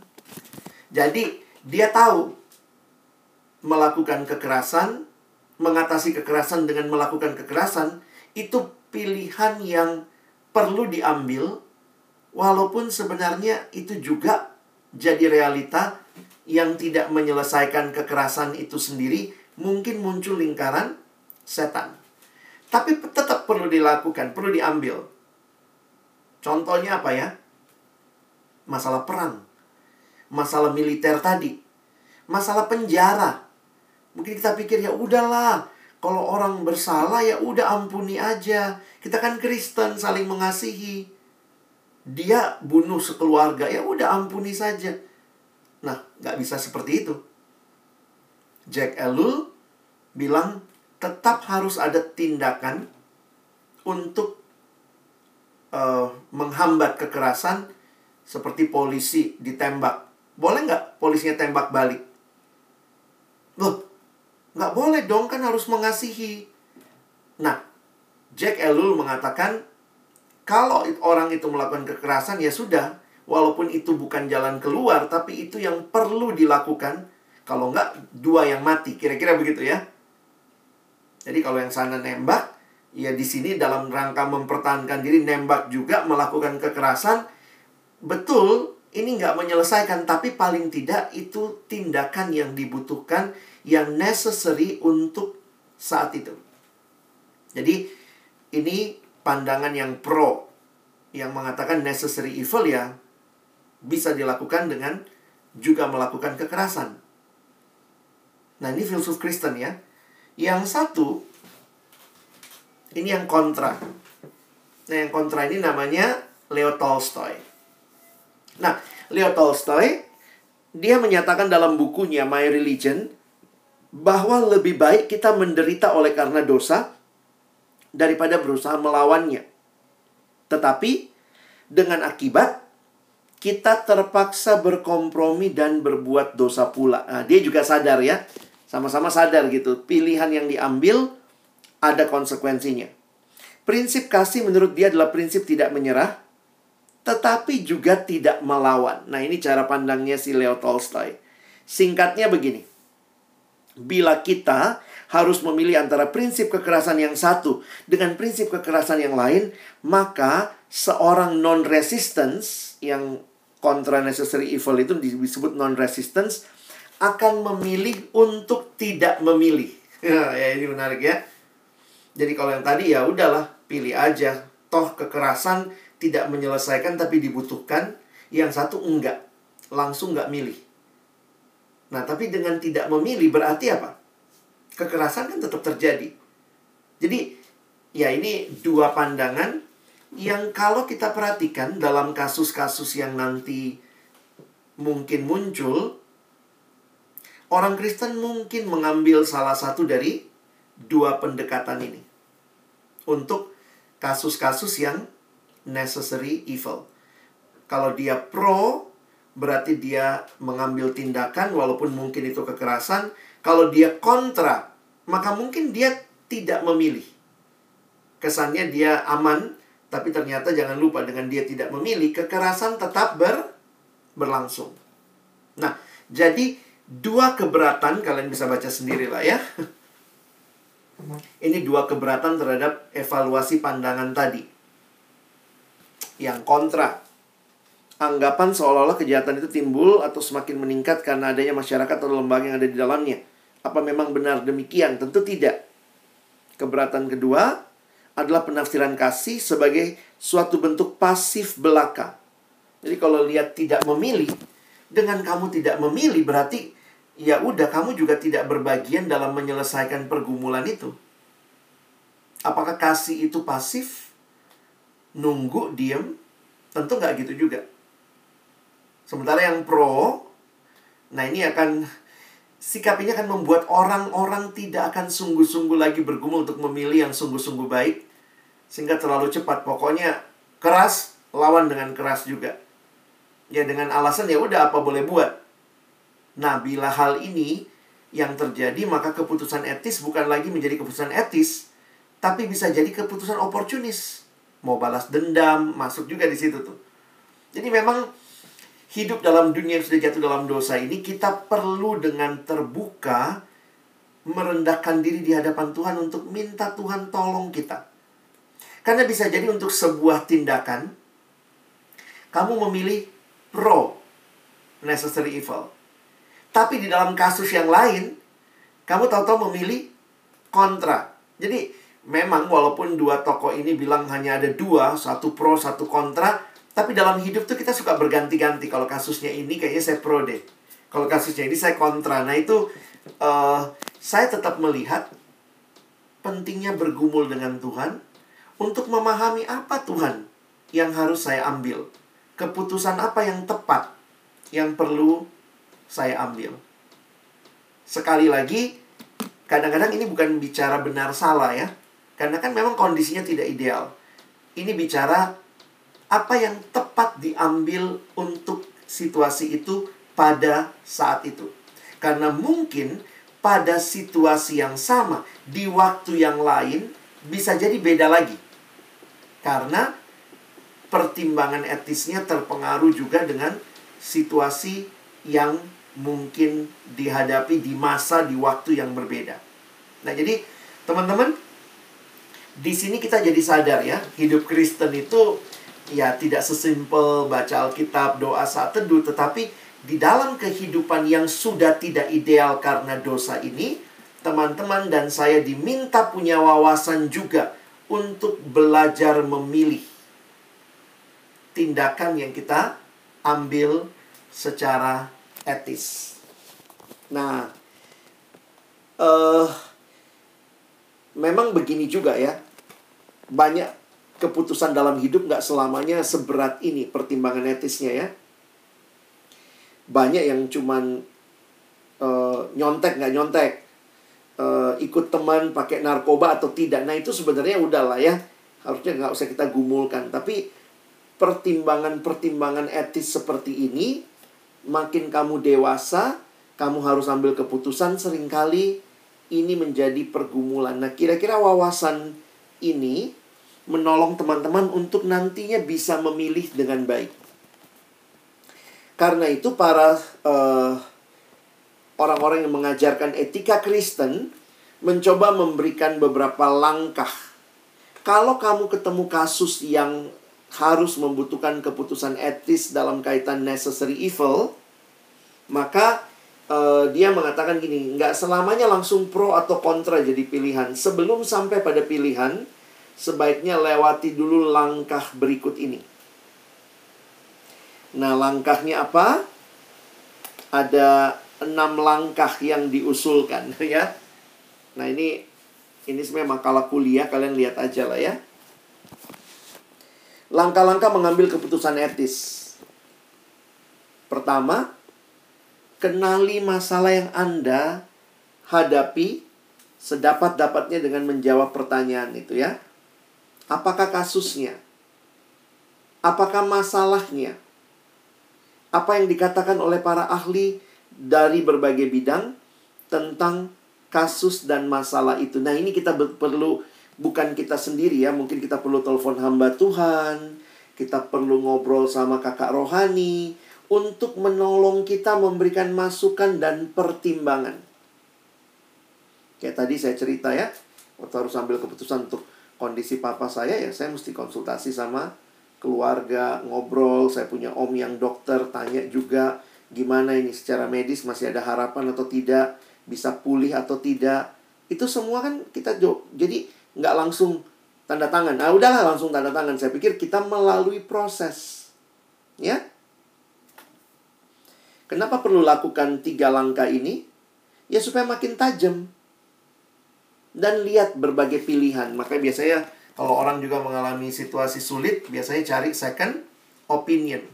Jadi dia tahu melakukan kekerasan, mengatasi kekerasan dengan melakukan kekerasan itu pilihan yang perlu diambil Walaupun sebenarnya itu juga jadi realita yang tidak menyelesaikan kekerasan itu sendiri, mungkin muncul lingkaran setan. Tapi tetap perlu dilakukan, perlu diambil. Contohnya apa ya? Masalah perang, masalah militer tadi, masalah penjara. Mungkin kita pikir ya udahlah, kalau orang bersalah ya udah ampuni aja. Kita kan Kristen saling mengasihi. Dia bunuh sekeluarga ya udah ampuni saja. Nah, nggak bisa seperti itu. Jack Elul bilang tetap harus ada tindakan untuk uh, menghambat kekerasan seperti polisi ditembak. Boleh nggak polisinya tembak balik? Loh, Nggak boleh dong, kan harus mengasihi. Nah, Jack Elul mengatakan, kalau orang itu melakukan kekerasan, ya sudah. Walaupun itu bukan jalan keluar, tapi itu yang perlu dilakukan. Kalau nggak, dua yang mati. Kira-kira begitu ya. Jadi kalau yang sana nembak, ya di sini dalam rangka mempertahankan diri, nembak juga, melakukan kekerasan. Betul, ini nggak menyelesaikan, tapi paling tidak itu tindakan yang dibutuhkan yang necessary untuk saat itu. Jadi ini pandangan yang pro yang mengatakan necessary evil ya bisa dilakukan dengan juga melakukan kekerasan. Nah, ini filsuf Kristen ya. Yang satu ini yang kontra. Nah, yang kontra ini namanya Leo Tolstoy. Nah, Leo Tolstoy dia menyatakan dalam bukunya My Religion bahwa lebih baik kita menderita oleh karena dosa daripada berusaha melawannya. Tetapi dengan akibat kita terpaksa berkompromi dan berbuat dosa pula. Nah, dia juga sadar ya, sama-sama sadar gitu. Pilihan yang diambil ada konsekuensinya. Prinsip kasih menurut dia adalah prinsip tidak menyerah, tetapi juga tidak melawan. Nah, ini cara pandangnya si Leo Tolstoy. Singkatnya begini bila kita harus memilih antara prinsip kekerasan yang satu dengan prinsip kekerasan yang lain, maka seorang non-resistance yang kontra necessary evil itu disebut non-resistance akan memilih untuk tidak memilih. [LAUGHS] Ya, ini menarik ya. Jadi kalau yang tadi ya udahlah, pilih aja. Toh kekerasan tidak menyelesaikan tapi dibutuhkan. Yang satu enggak, langsung enggak milih. Nah, tapi dengan tidak memilih berarti apa? Kekerasan kan tetap terjadi. Jadi, ya ini dua pandangan yang kalau kita perhatikan dalam kasus-kasus yang nanti mungkin muncul, orang Kristen mungkin mengambil salah satu dari dua pendekatan ini untuk kasus-kasus yang necessary evil. Kalau dia pro berarti dia mengambil tindakan walaupun mungkin itu kekerasan. Kalau dia kontra, maka mungkin dia tidak memilih. Kesannya dia aman, tapi ternyata jangan lupa dengan dia tidak memilih, kekerasan tetap ber, berlangsung. Nah, jadi dua keberatan kalian bisa baca sendiri lah ya. Ini dua keberatan terhadap evaluasi pandangan tadi. Yang kontra anggapan seolah-olah kejahatan itu timbul atau semakin meningkat karena adanya masyarakat atau lembaga yang ada di dalamnya. Apa memang benar demikian? Tentu tidak. Keberatan kedua adalah penafsiran kasih sebagai suatu bentuk pasif belaka. Jadi kalau lihat tidak memilih, dengan kamu tidak memilih berarti ya udah kamu juga tidak berbagian dalam menyelesaikan pergumulan itu. Apakah kasih itu pasif? Nunggu, diem? Tentu nggak gitu juga. Sementara yang pro, nah ini akan sikap ini akan membuat orang-orang tidak akan sungguh-sungguh lagi bergumul untuk memilih yang sungguh-sungguh baik sehingga terlalu cepat. Pokoknya keras lawan dengan keras juga. Ya dengan alasan ya udah apa boleh buat. Nah, bila hal ini yang terjadi maka keputusan etis bukan lagi menjadi keputusan etis, tapi bisa jadi keputusan oportunis. Mau balas dendam, masuk juga di situ tuh. Jadi memang hidup dalam dunia yang sudah jatuh dalam dosa ini, kita perlu dengan terbuka merendahkan diri di hadapan Tuhan untuk minta Tuhan tolong kita. Karena bisa jadi untuk sebuah tindakan, kamu memilih pro necessary evil. Tapi di dalam kasus yang lain, kamu tahu-tahu memilih kontra. Jadi memang walaupun dua tokoh ini bilang hanya ada dua, satu pro, satu kontra, tapi dalam hidup tuh kita suka berganti-ganti. Kalau kasusnya ini kayaknya saya pro deh. Kalau kasusnya ini saya kontra. Nah itu uh, saya tetap melihat pentingnya bergumul dengan Tuhan untuk memahami apa Tuhan yang harus saya ambil. Keputusan apa yang tepat yang perlu saya ambil. Sekali lagi, kadang-kadang ini bukan bicara benar salah ya. Karena kan memang kondisinya tidak ideal. Ini bicara apa yang tepat diambil untuk situasi itu pada saat itu. Karena mungkin pada situasi yang sama di waktu yang lain bisa jadi beda lagi. Karena pertimbangan etisnya terpengaruh juga dengan situasi yang mungkin dihadapi di masa di waktu yang berbeda. Nah, jadi teman-teman di sini kita jadi sadar ya, hidup Kristen itu ya tidak sesimpel baca Alkitab, doa saat teduh, tetapi di dalam kehidupan yang sudah tidak ideal karena dosa ini, teman-teman dan saya diminta punya wawasan juga untuk belajar memilih tindakan yang kita ambil secara etis. Nah, uh, memang begini juga ya. Banyak keputusan dalam hidup nggak selamanya seberat ini pertimbangan etisnya ya. Banyak yang cuman uh, nyontek nggak nyontek, uh, ikut teman pakai narkoba atau tidak. Nah itu sebenarnya udahlah ya, harusnya nggak usah kita gumulkan. Tapi pertimbangan-pertimbangan etis seperti ini makin kamu dewasa, kamu harus ambil keputusan sering kali ini menjadi pergumulan. Nah, kira-kira wawasan ini menolong teman-teman untuk nantinya bisa memilih dengan baik. Karena itu para eh, orang-orang yang mengajarkan etika Kristen mencoba memberikan beberapa langkah. Kalau kamu ketemu kasus yang harus membutuhkan keputusan etis dalam kaitan necessary evil, maka uh, dia mengatakan gini, nggak selamanya langsung pro atau kontra jadi pilihan. Sebelum sampai pada pilihan, sebaiknya lewati dulu langkah berikut ini. Nah, langkahnya apa? Ada enam langkah yang diusulkan, [LAUGHS] ya. Nah, ini ini sebenarnya makalah kuliah, kalian lihat aja lah ya. Langkah-langkah mengambil keputusan etis. Pertama, kenali masalah yang Anda hadapi sedapat-dapatnya dengan menjawab pertanyaan itu ya. Apakah kasusnya? Apakah masalahnya? Apa yang dikatakan oleh para ahli dari berbagai bidang tentang kasus dan masalah itu. Nah, ini kita perlu bukan kita sendiri ya, mungkin kita perlu telepon hamba Tuhan, kita perlu ngobrol sama kakak rohani untuk menolong kita memberikan masukan dan pertimbangan. Kayak tadi saya cerita ya, waktu harus ambil keputusan untuk kondisi papa saya ya, saya mesti konsultasi sama keluarga, ngobrol, saya punya om yang dokter, tanya juga gimana ini secara medis masih ada harapan atau tidak, bisa pulih atau tidak. Itu semua kan kita jadi nggak langsung tanda tangan. Nah, udahlah langsung tanda tangan. Saya pikir kita melalui proses. Ya. Kenapa perlu lakukan tiga langkah ini? Ya supaya makin tajam. Dan lihat berbagai pilihan. Makanya biasanya kalau orang juga mengalami situasi sulit, biasanya cari second opinion.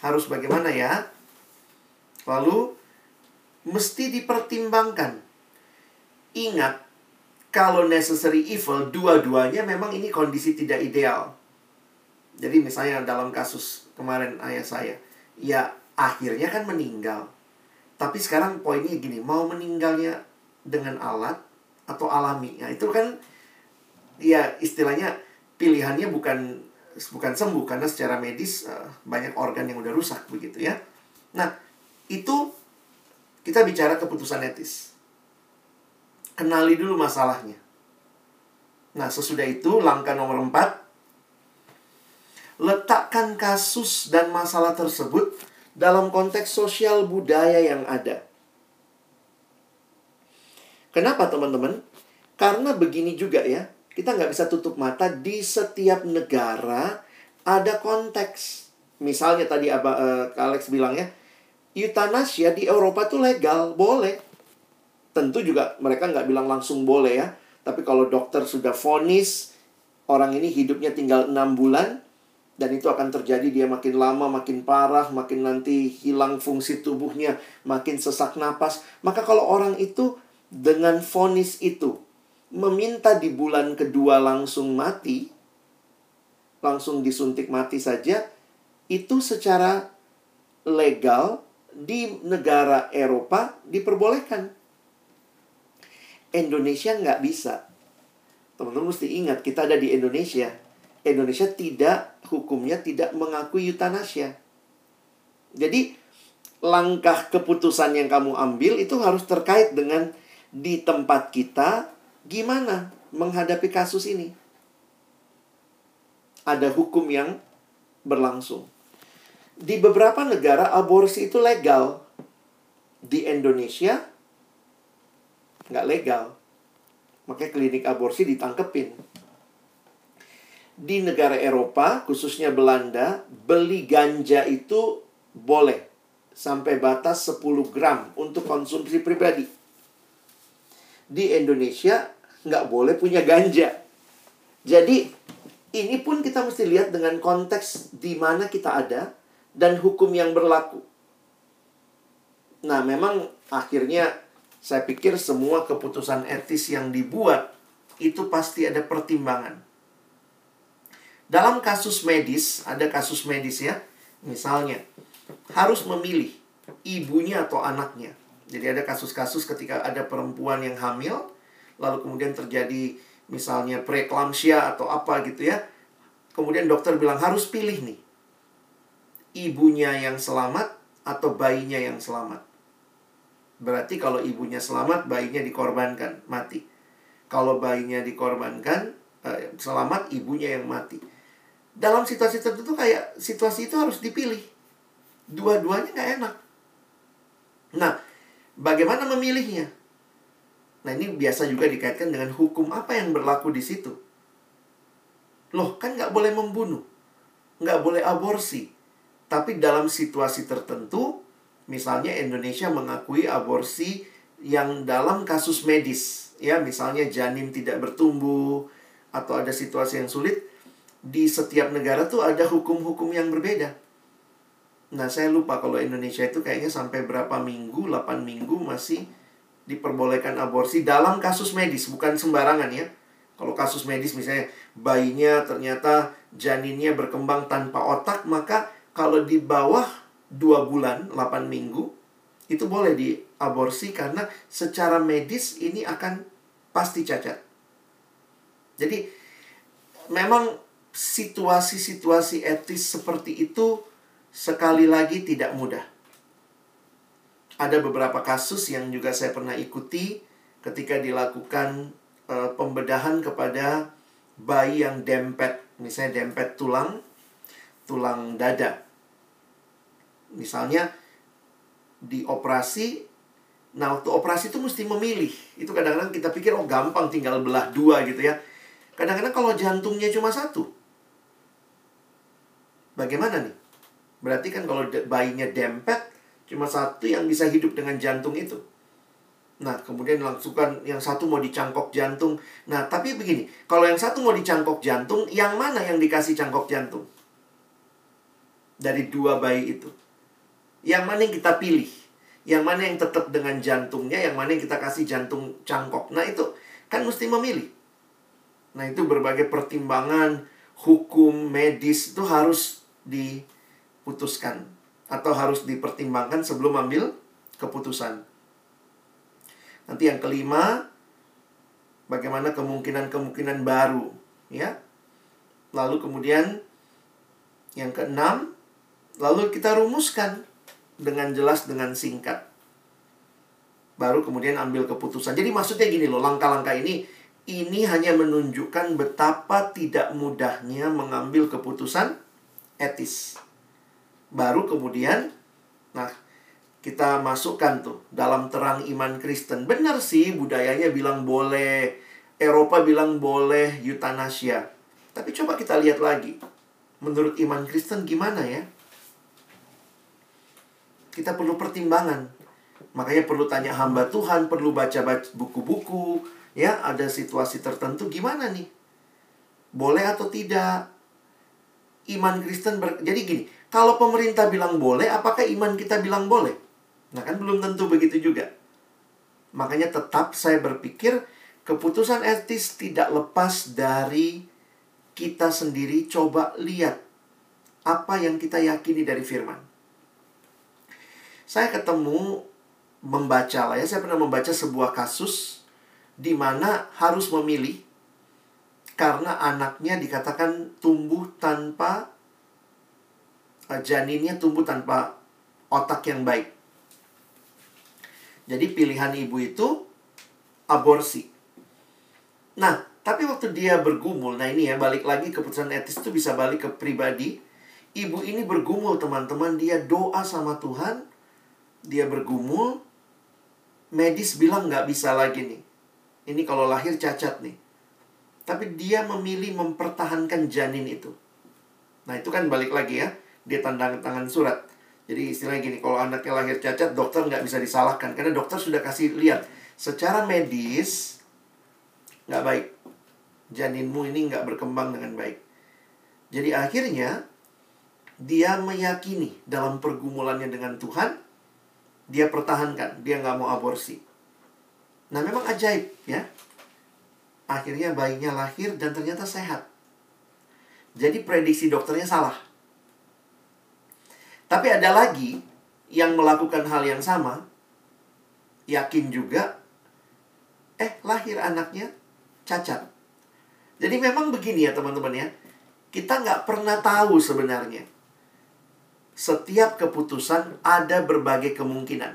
Harus bagaimana ya? Lalu, mesti dipertimbangkan. Ingat, kalau necessary evil, dua-duanya memang ini kondisi tidak ideal. Jadi misalnya dalam kasus kemarin ayah saya, ya akhirnya kan meninggal. Tapi sekarang poinnya gini, mau meninggalnya dengan alat atau alami. Nah, itu kan ya istilahnya pilihannya bukan bukan sembuh karena secara medis uh, banyak organ yang udah rusak begitu ya. Nah, itu kita bicara keputusan etis. Kenali dulu masalahnya. Nah, sesudah itu langkah nomor empat. Letakkan kasus dan masalah tersebut dalam konteks sosial budaya yang ada. Kenapa teman-teman? Karena begini juga ya. Kita nggak bisa tutup mata di setiap negara ada konteks. Misalnya tadi Aba, uh, Alex bilang ya, eutanasia di Eropa tuh legal, boleh. tentu juga mereka nggak bilang langsung boleh ya. Tapi kalau dokter sudah vonis orang ini hidupnya tinggal enam bulan dan itu akan terjadi dia makin lama makin parah makin nanti hilang fungsi tubuhnya makin sesak napas maka kalau orang itu dengan vonis itu meminta di bulan kedua langsung mati langsung disuntik mati saja itu secara legal di negara Eropa diperbolehkan Indonesia nggak bisa Teman-teman mesti ingat, kita ada di Indonesia. Indonesia tidak, hukumnya tidak mengakui euthanasia. Jadi, langkah keputusan yang kamu ambil itu harus terkait dengan di tempat kita gimana menghadapi kasus ini. Ada hukum yang berlangsung. Di beberapa negara aborsi itu legal. Di Indonesia nggak legal. Makanya klinik aborsi ditangkepin. Di negara Eropa, khususnya Belanda, beli ganja itu boleh. Sampai batas 10 gram untuk konsumsi pribadi. Di Indonesia, nggak boleh punya ganja. Jadi, ini pun kita mesti lihat dengan konteks di mana kita ada dan hukum yang berlaku. Nah, memang akhirnya saya pikir semua keputusan etis yang dibuat itu pasti ada pertimbangan. Dalam kasus medis, ada kasus medis ya. Misalnya, harus memilih ibunya atau anaknya. Jadi ada kasus-kasus ketika ada perempuan yang hamil, lalu kemudian terjadi misalnya preeklamsia atau apa gitu ya. Kemudian dokter bilang harus pilih nih. Ibunya yang selamat atau bayinya yang selamat. Berarti kalau ibunya selamat, bayinya dikorbankan, mati. Kalau bayinya dikorbankan, eh, selamat, ibunya yang mati. Dalam situasi tertentu kayak situasi itu harus dipilih. Dua-duanya nggak enak. Nah, bagaimana memilihnya? Nah, ini biasa juga dikaitkan dengan hukum apa yang berlaku di situ. Loh, kan nggak boleh membunuh. Nggak boleh aborsi. Tapi dalam situasi tertentu, Misalnya Indonesia mengakui aborsi yang dalam kasus medis, ya misalnya janin tidak bertumbuh atau ada situasi yang sulit di setiap negara tuh ada hukum-hukum yang berbeda. Nah, saya lupa kalau Indonesia itu kayaknya sampai berapa minggu, 8 minggu masih diperbolehkan aborsi dalam kasus medis, bukan sembarangan ya. Kalau kasus medis misalnya bayinya ternyata janinnya berkembang tanpa otak, maka kalau di bawah dua bulan, 8 minggu, itu boleh diaborsi karena secara medis ini akan pasti cacat. Jadi memang situasi-situasi etis seperti itu sekali lagi tidak mudah. Ada beberapa kasus yang juga saya pernah ikuti ketika dilakukan e, pembedahan kepada bayi yang dempet, misalnya dempet tulang, tulang dada. Misalnya di operasi nah waktu operasi itu mesti memilih. Itu kadang-kadang kita pikir oh gampang tinggal belah dua gitu ya. Kadang-kadang kalau jantungnya cuma satu bagaimana nih berarti kan kalau bayinya dempet cuma satu yang bisa hidup dengan jantung itu Nah, kemudian langsungkan yang satu mau dicangkok jantung. Nah, tapi begini, kalau yang satu mau dicangkok jantung, yang mana yang dikasih cangkok jantung? Dari dua bayi itu. Yang mana yang kita pilih? Yang mana yang tetap dengan jantungnya, yang mana yang kita kasih jantung cangkok. Nah itu kan mesti memilih. Nah itu berbagai pertimbangan hukum medis itu harus diputuskan. Atau harus dipertimbangkan sebelum ambil keputusan. Nanti yang kelima, bagaimana kemungkinan-kemungkinan baru. ya Lalu kemudian yang keenam, lalu kita rumuskan dengan jelas dengan singkat. Baru kemudian ambil keputusan. Jadi maksudnya gini loh, langkah-langkah ini ini hanya menunjukkan betapa tidak mudahnya mengambil keputusan etis. Baru kemudian nah kita masukkan tuh dalam terang iman Kristen. Benar sih budayanya bilang boleh, Eropa bilang boleh euthanasia. Tapi coba kita lihat lagi. Menurut iman Kristen gimana ya? kita perlu pertimbangan. Makanya perlu tanya hamba Tuhan, perlu baca buku-buku, ya, ada situasi tertentu gimana nih? Boleh atau tidak? Iman Kristen ber... Jadi gini, kalau pemerintah bilang boleh, apakah iman kita bilang boleh? Nah, kan belum tentu begitu juga. Makanya tetap saya berpikir keputusan etis tidak lepas dari kita sendiri coba lihat apa yang kita yakini dari firman. Saya ketemu membaca lah ya, saya pernah membaca sebuah kasus di mana harus memilih karena anaknya dikatakan tumbuh tanpa janinnya tumbuh tanpa otak yang baik. Jadi pilihan ibu itu aborsi. Nah, tapi waktu dia bergumul, nah ini ya balik lagi keputusan etis itu bisa balik ke pribadi. Ibu ini bergumul teman-teman, dia doa sama Tuhan, dia bergumul, medis bilang nggak bisa lagi nih. Ini kalau lahir cacat nih. Tapi dia memilih mempertahankan janin itu. Nah itu kan balik lagi ya. Dia tanda tangan surat. Jadi istilahnya gini, kalau anaknya lahir cacat, dokter nggak bisa disalahkan. Karena dokter sudah kasih lihat. Secara medis, nggak baik. Janinmu ini nggak berkembang dengan baik. Jadi akhirnya, dia meyakini dalam pergumulannya dengan Tuhan, dia pertahankan, dia nggak mau aborsi. Nah memang ajaib ya. Akhirnya bayinya lahir dan ternyata sehat. Jadi prediksi dokternya salah. Tapi ada lagi yang melakukan hal yang sama, yakin juga, eh lahir anaknya cacat. Jadi memang begini ya teman-teman ya, kita nggak pernah tahu sebenarnya setiap keputusan ada berbagai kemungkinan.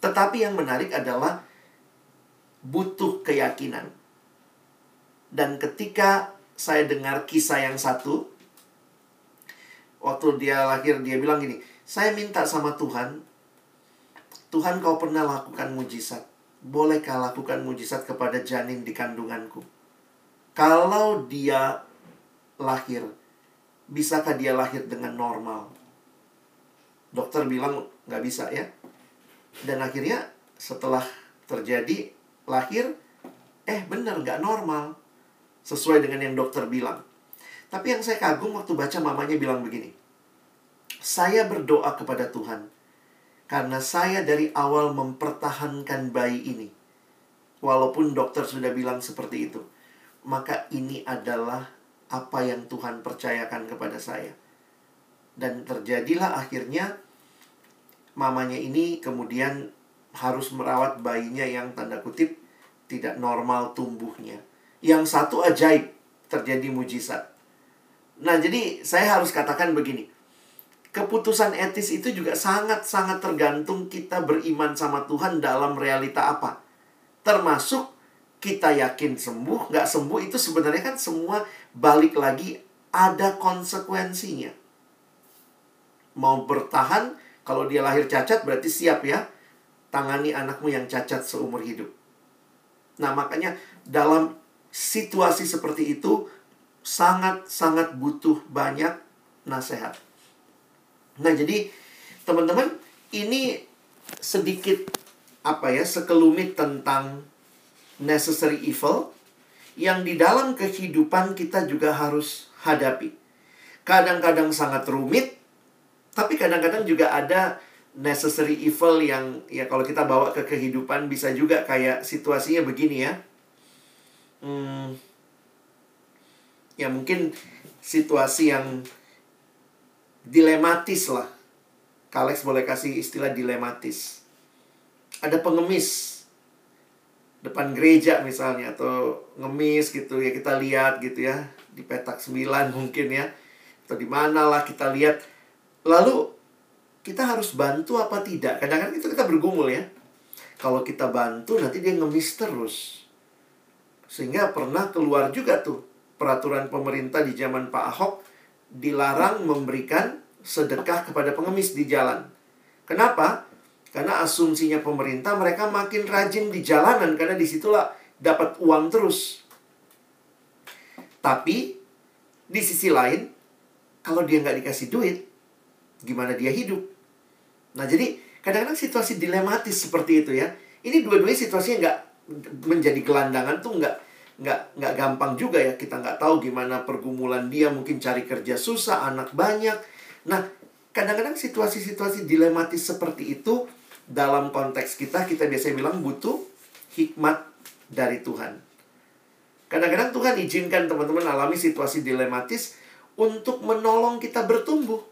Tetapi yang menarik adalah butuh keyakinan. Dan ketika saya dengar kisah yang satu, waktu dia lahir dia bilang gini, saya minta sama Tuhan, Tuhan kau pernah lakukan mujizat. Bolehkah lakukan mujizat kepada janin di kandunganku? Kalau dia lahir, bisakah dia lahir dengan normal? dokter bilang nggak bisa ya dan akhirnya setelah terjadi lahir eh bener nggak normal sesuai dengan yang dokter bilang tapi yang saya kagum waktu baca mamanya bilang begini saya berdoa kepada Tuhan karena saya dari awal mempertahankan bayi ini walaupun dokter sudah bilang seperti itu maka ini adalah apa yang Tuhan percayakan kepada saya dan terjadilah akhirnya mamanya ini kemudian harus merawat bayinya yang tanda kutip tidak normal tumbuhnya. Yang satu ajaib terjadi mujizat. Nah, jadi saya harus katakan begini. Keputusan etis itu juga sangat-sangat tergantung kita beriman sama Tuhan dalam realita apa. Termasuk kita yakin sembuh, nggak sembuh itu sebenarnya kan semua balik lagi ada konsekuensinya. Mau bertahan kalau dia lahir cacat berarti siap ya tangani anakmu yang cacat seumur hidup. Nah, makanya dalam situasi seperti itu sangat-sangat butuh banyak nasihat. Nah, jadi teman-teman, ini sedikit apa ya, sekelumit tentang necessary evil yang di dalam kehidupan kita juga harus hadapi. Kadang-kadang sangat rumit, tapi kadang-kadang juga ada necessary evil yang ya kalau kita bawa ke kehidupan bisa juga kayak situasinya begini ya. Hmm, ya mungkin situasi yang dilematis lah. Kalex boleh kasih istilah dilematis. Ada pengemis depan gereja misalnya atau ngemis gitu ya kita lihat gitu ya di petak sembilan mungkin ya atau di mana lah kita lihat Lalu kita harus bantu apa tidak? Kadang-kadang itu kita bergumul ya. Kalau kita bantu nanti dia ngemis terus. Sehingga pernah keluar juga tuh peraturan pemerintah di zaman Pak Ahok dilarang memberikan sedekah kepada pengemis di jalan. Kenapa? Karena asumsinya pemerintah mereka makin rajin di jalanan karena di situlah dapat uang terus. Tapi di sisi lain, kalau dia nggak dikasih duit, gimana dia hidup. Nah, jadi Kadang-kadang situasi dilematis seperti itu ya. Ini dua-duanya situasinya nggak menjadi gelandangan tuh nggak nggak nggak gampang juga ya. Kita nggak tahu gimana pergumulan dia. Mungkin cari kerja susah anak banyak. Nah kadang-kadang situasi-situasi dilematis seperti itu dalam konteks kita kita biasanya bilang butuh hikmat dari Tuhan. Kadang-kadang Tuhan izinkan teman-teman alami situasi dilematis untuk menolong kita bertumbuh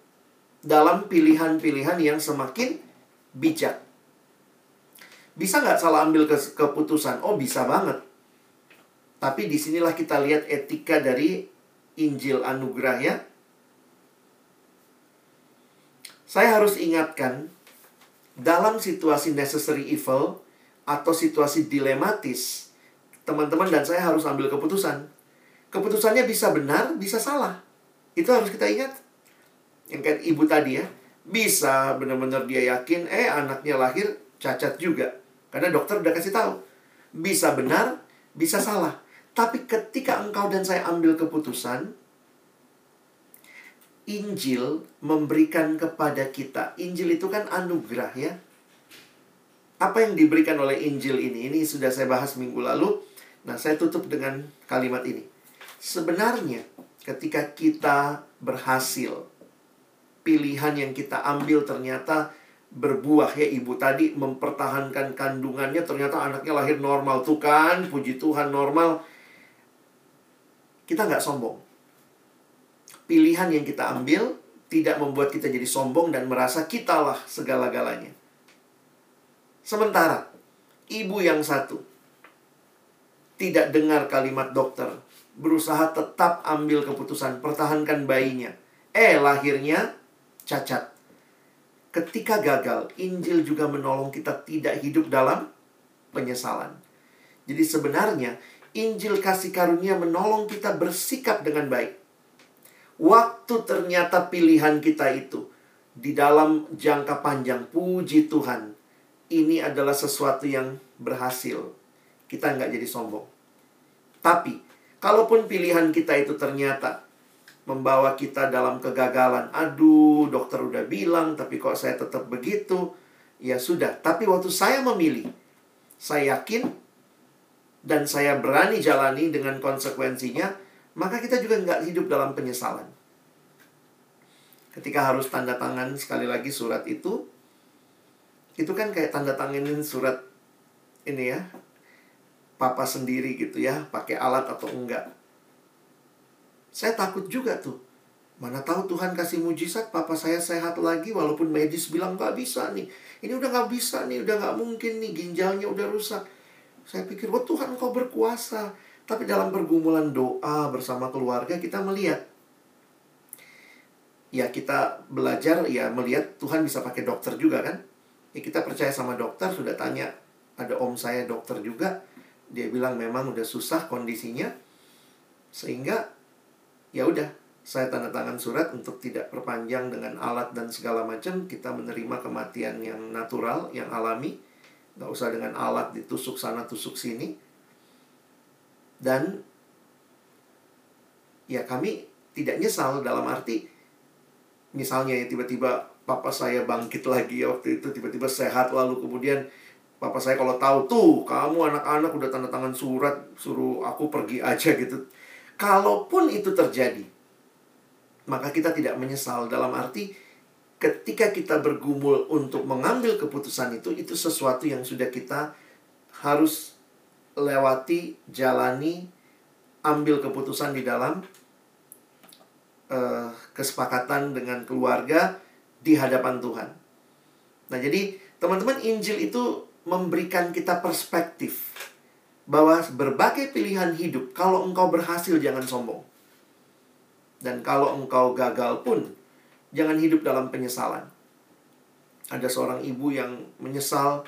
dalam pilihan-pilihan yang semakin bijak. Bisa nggak salah ambil keputusan? Oh bisa banget tapi di sinilah kita lihat etika dari Injil anugerah ya. Saya harus ingatkan, dalam situasi necessary evil atau situasi dilematis, teman-teman dan saya harus ambil keputusan. Keputusannya bisa benar, bisa salah. Itu harus kita ingat. Yang kayak ibu tadi ya, bisa benar-benar dia yakin, eh anaknya lahir cacat juga. Karena dokter udah kasih tahu. Bisa benar, bisa salah. Tapi ketika engkau dan saya ambil keputusan, Injil memberikan kepada kita. Injil itu kan anugerah ya. Apa yang diberikan oleh Injil ini? Ini sudah saya bahas minggu lalu. Nah, saya tutup dengan kalimat ini. Sebenarnya ketika kita berhasil, pilihan yang kita ambil ternyata berbuah ya ibu tadi mempertahankan kandungannya ternyata anaknya lahir normal tuh kan puji Tuhan normal kita nggak sombong. Pilihan yang kita ambil tidak membuat kita jadi sombong dan merasa kitalah segala-galanya. Sementara, ibu yang satu tidak dengar kalimat dokter, berusaha tetap ambil keputusan, pertahankan bayinya. Eh, lahirnya cacat. Ketika gagal, Injil juga menolong kita tidak hidup dalam penyesalan. Jadi sebenarnya Injil kasih karunia menolong kita bersikap dengan baik. Waktu ternyata pilihan kita itu di dalam jangka panjang, puji Tuhan, ini adalah sesuatu yang berhasil. Kita nggak jadi sombong. Tapi, kalaupun pilihan kita itu ternyata membawa kita dalam kegagalan, aduh, dokter udah bilang, tapi kok saya tetap begitu, ya sudah. Tapi waktu saya memilih, saya yakin dan saya berani jalani dengan konsekuensinya, maka kita juga nggak hidup dalam penyesalan. Ketika harus tanda tangan sekali lagi surat itu, itu kan kayak tanda tanganin surat ini ya, papa sendiri gitu ya, pakai alat atau enggak. Saya takut juga tuh. Mana tahu Tuhan kasih mujizat, papa saya sehat lagi walaupun medis bilang nggak bisa nih. Ini udah nggak bisa nih, udah nggak mungkin nih, ginjalnya udah rusak saya pikir, wah Tuhan kau berkuasa. Tapi dalam pergumulan doa bersama keluarga kita melihat. Ya kita belajar, ya melihat Tuhan bisa pakai dokter juga kan. Ya kita percaya sama dokter, sudah tanya. Ada om saya dokter juga. Dia bilang memang udah susah kondisinya. Sehingga ya udah saya tanda tangan surat untuk tidak perpanjang dengan alat dan segala macam kita menerima kematian yang natural yang alami nggak usah dengan alat ditusuk sana tusuk sini. Dan ya kami tidak nyesal dalam arti misalnya ya tiba-tiba papa saya bangkit lagi ya waktu itu tiba-tiba sehat lalu kemudian papa saya kalau tahu tuh kamu anak-anak udah tanda tangan surat suruh aku pergi aja gitu. Kalaupun itu terjadi maka kita tidak menyesal dalam arti ketika kita bergumul untuk mengambil keputusan itu, itu sesuatu yang sudah kita harus lewati, jalani, ambil keputusan di dalam uh, kesepakatan dengan keluarga di hadapan Tuhan. Nah, jadi teman-teman Injil itu memberikan kita perspektif bahwa berbagai pilihan hidup, kalau engkau berhasil jangan sombong. Dan kalau engkau gagal pun, Jangan hidup dalam penyesalan. Ada seorang ibu yang menyesal,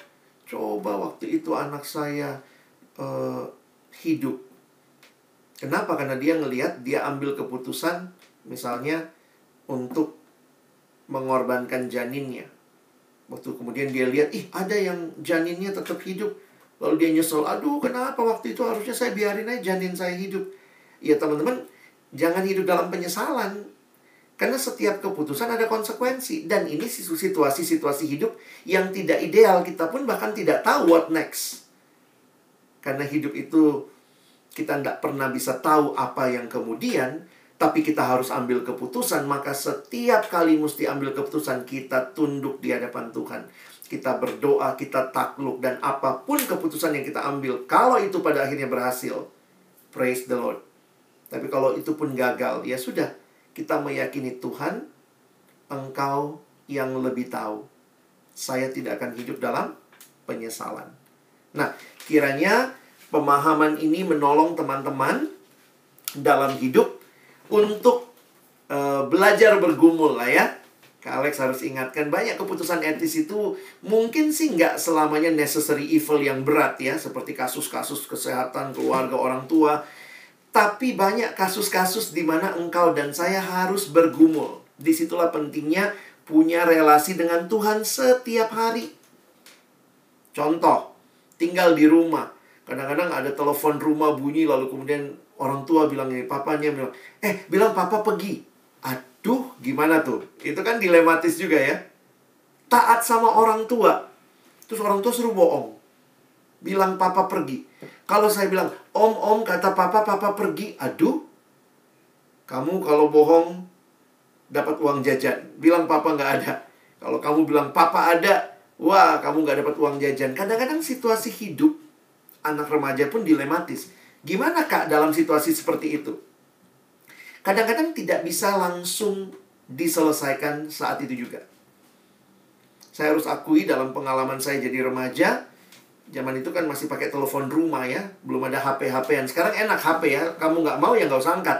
coba waktu itu anak saya uh, hidup. Kenapa? Karena dia ngelihat dia ambil keputusan misalnya untuk mengorbankan janinnya. Waktu kemudian dia lihat, ih ada yang janinnya tetap hidup. Lalu dia nyesel, aduh kenapa waktu itu harusnya saya biarin aja janin saya hidup. Ya teman-teman, jangan hidup dalam penyesalan Karena setiap keputusan ada konsekuensi. Dan ini situasi-situasi hidup yang tidak ideal. Kita pun bahkan tidak tahu what next. Karena hidup itu kita tidak pernah bisa tahu apa yang kemudian. Tapi kita harus ambil keputusan. Maka setiap kali mesti ambil keputusan kita tunduk di hadapan Tuhan. Kita berdoa, kita takluk. Dan apa pun keputusan yang kita ambil. Kalau itu pada akhirnya berhasil. Praise the Lord. Tapi kalau itu pun gagal, ya sudah kita meyakini Tuhan, Engkau yang lebih tahu. Saya tidak akan hidup dalam penyesalan. Nah, kiranya pemahaman ini menolong teman-teman dalam hidup untuk uh, belajar bergumul lah ya. Kak Alex harus ingatkan banyak keputusan etis itu mungkin sih nggak selamanya necessary evil yang berat ya. Seperti kasus-kasus kesehatan keluarga orang tua tapi banyak kasus-kasus di mana engkau dan saya harus bergumul. Di situlah pentingnya punya relasi dengan Tuhan setiap hari. Contoh, tinggal di rumah. Kadang-kadang ada telepon rumah bunyi lalu kemudian orang tua bilang ini, papanya bilang, eh bilang papa pergi. Aduh, gimana tuh? Itu kan dilematis juga ya. Taat sama orang tua. Terus orang tua suruh bohong. Bilang papa pergi. Kalau saya bilang, om, om, kata papa, papa pergi. Aduh, kamu kalau bohong dapat uang jajan. Bilang papa nggak ada. Kalau kamu bilang papa ada, wah kamu nggak dapat uang jajan. Kadang-kadang situasi hidup anak remaja pun dilematis. Gimana kak dalam situasi seperti itu? Kadang-kadang tidak bisa langsung diselesaikan saat itu juga. Saya harus akui dalam pengalaman saya jadi remaja, Zaman itu kan masih pakai telepon rumah ya, belum ada HP-HPan. Sekarang enak HP ya, kamu nggak mau ya nggak usah angkat.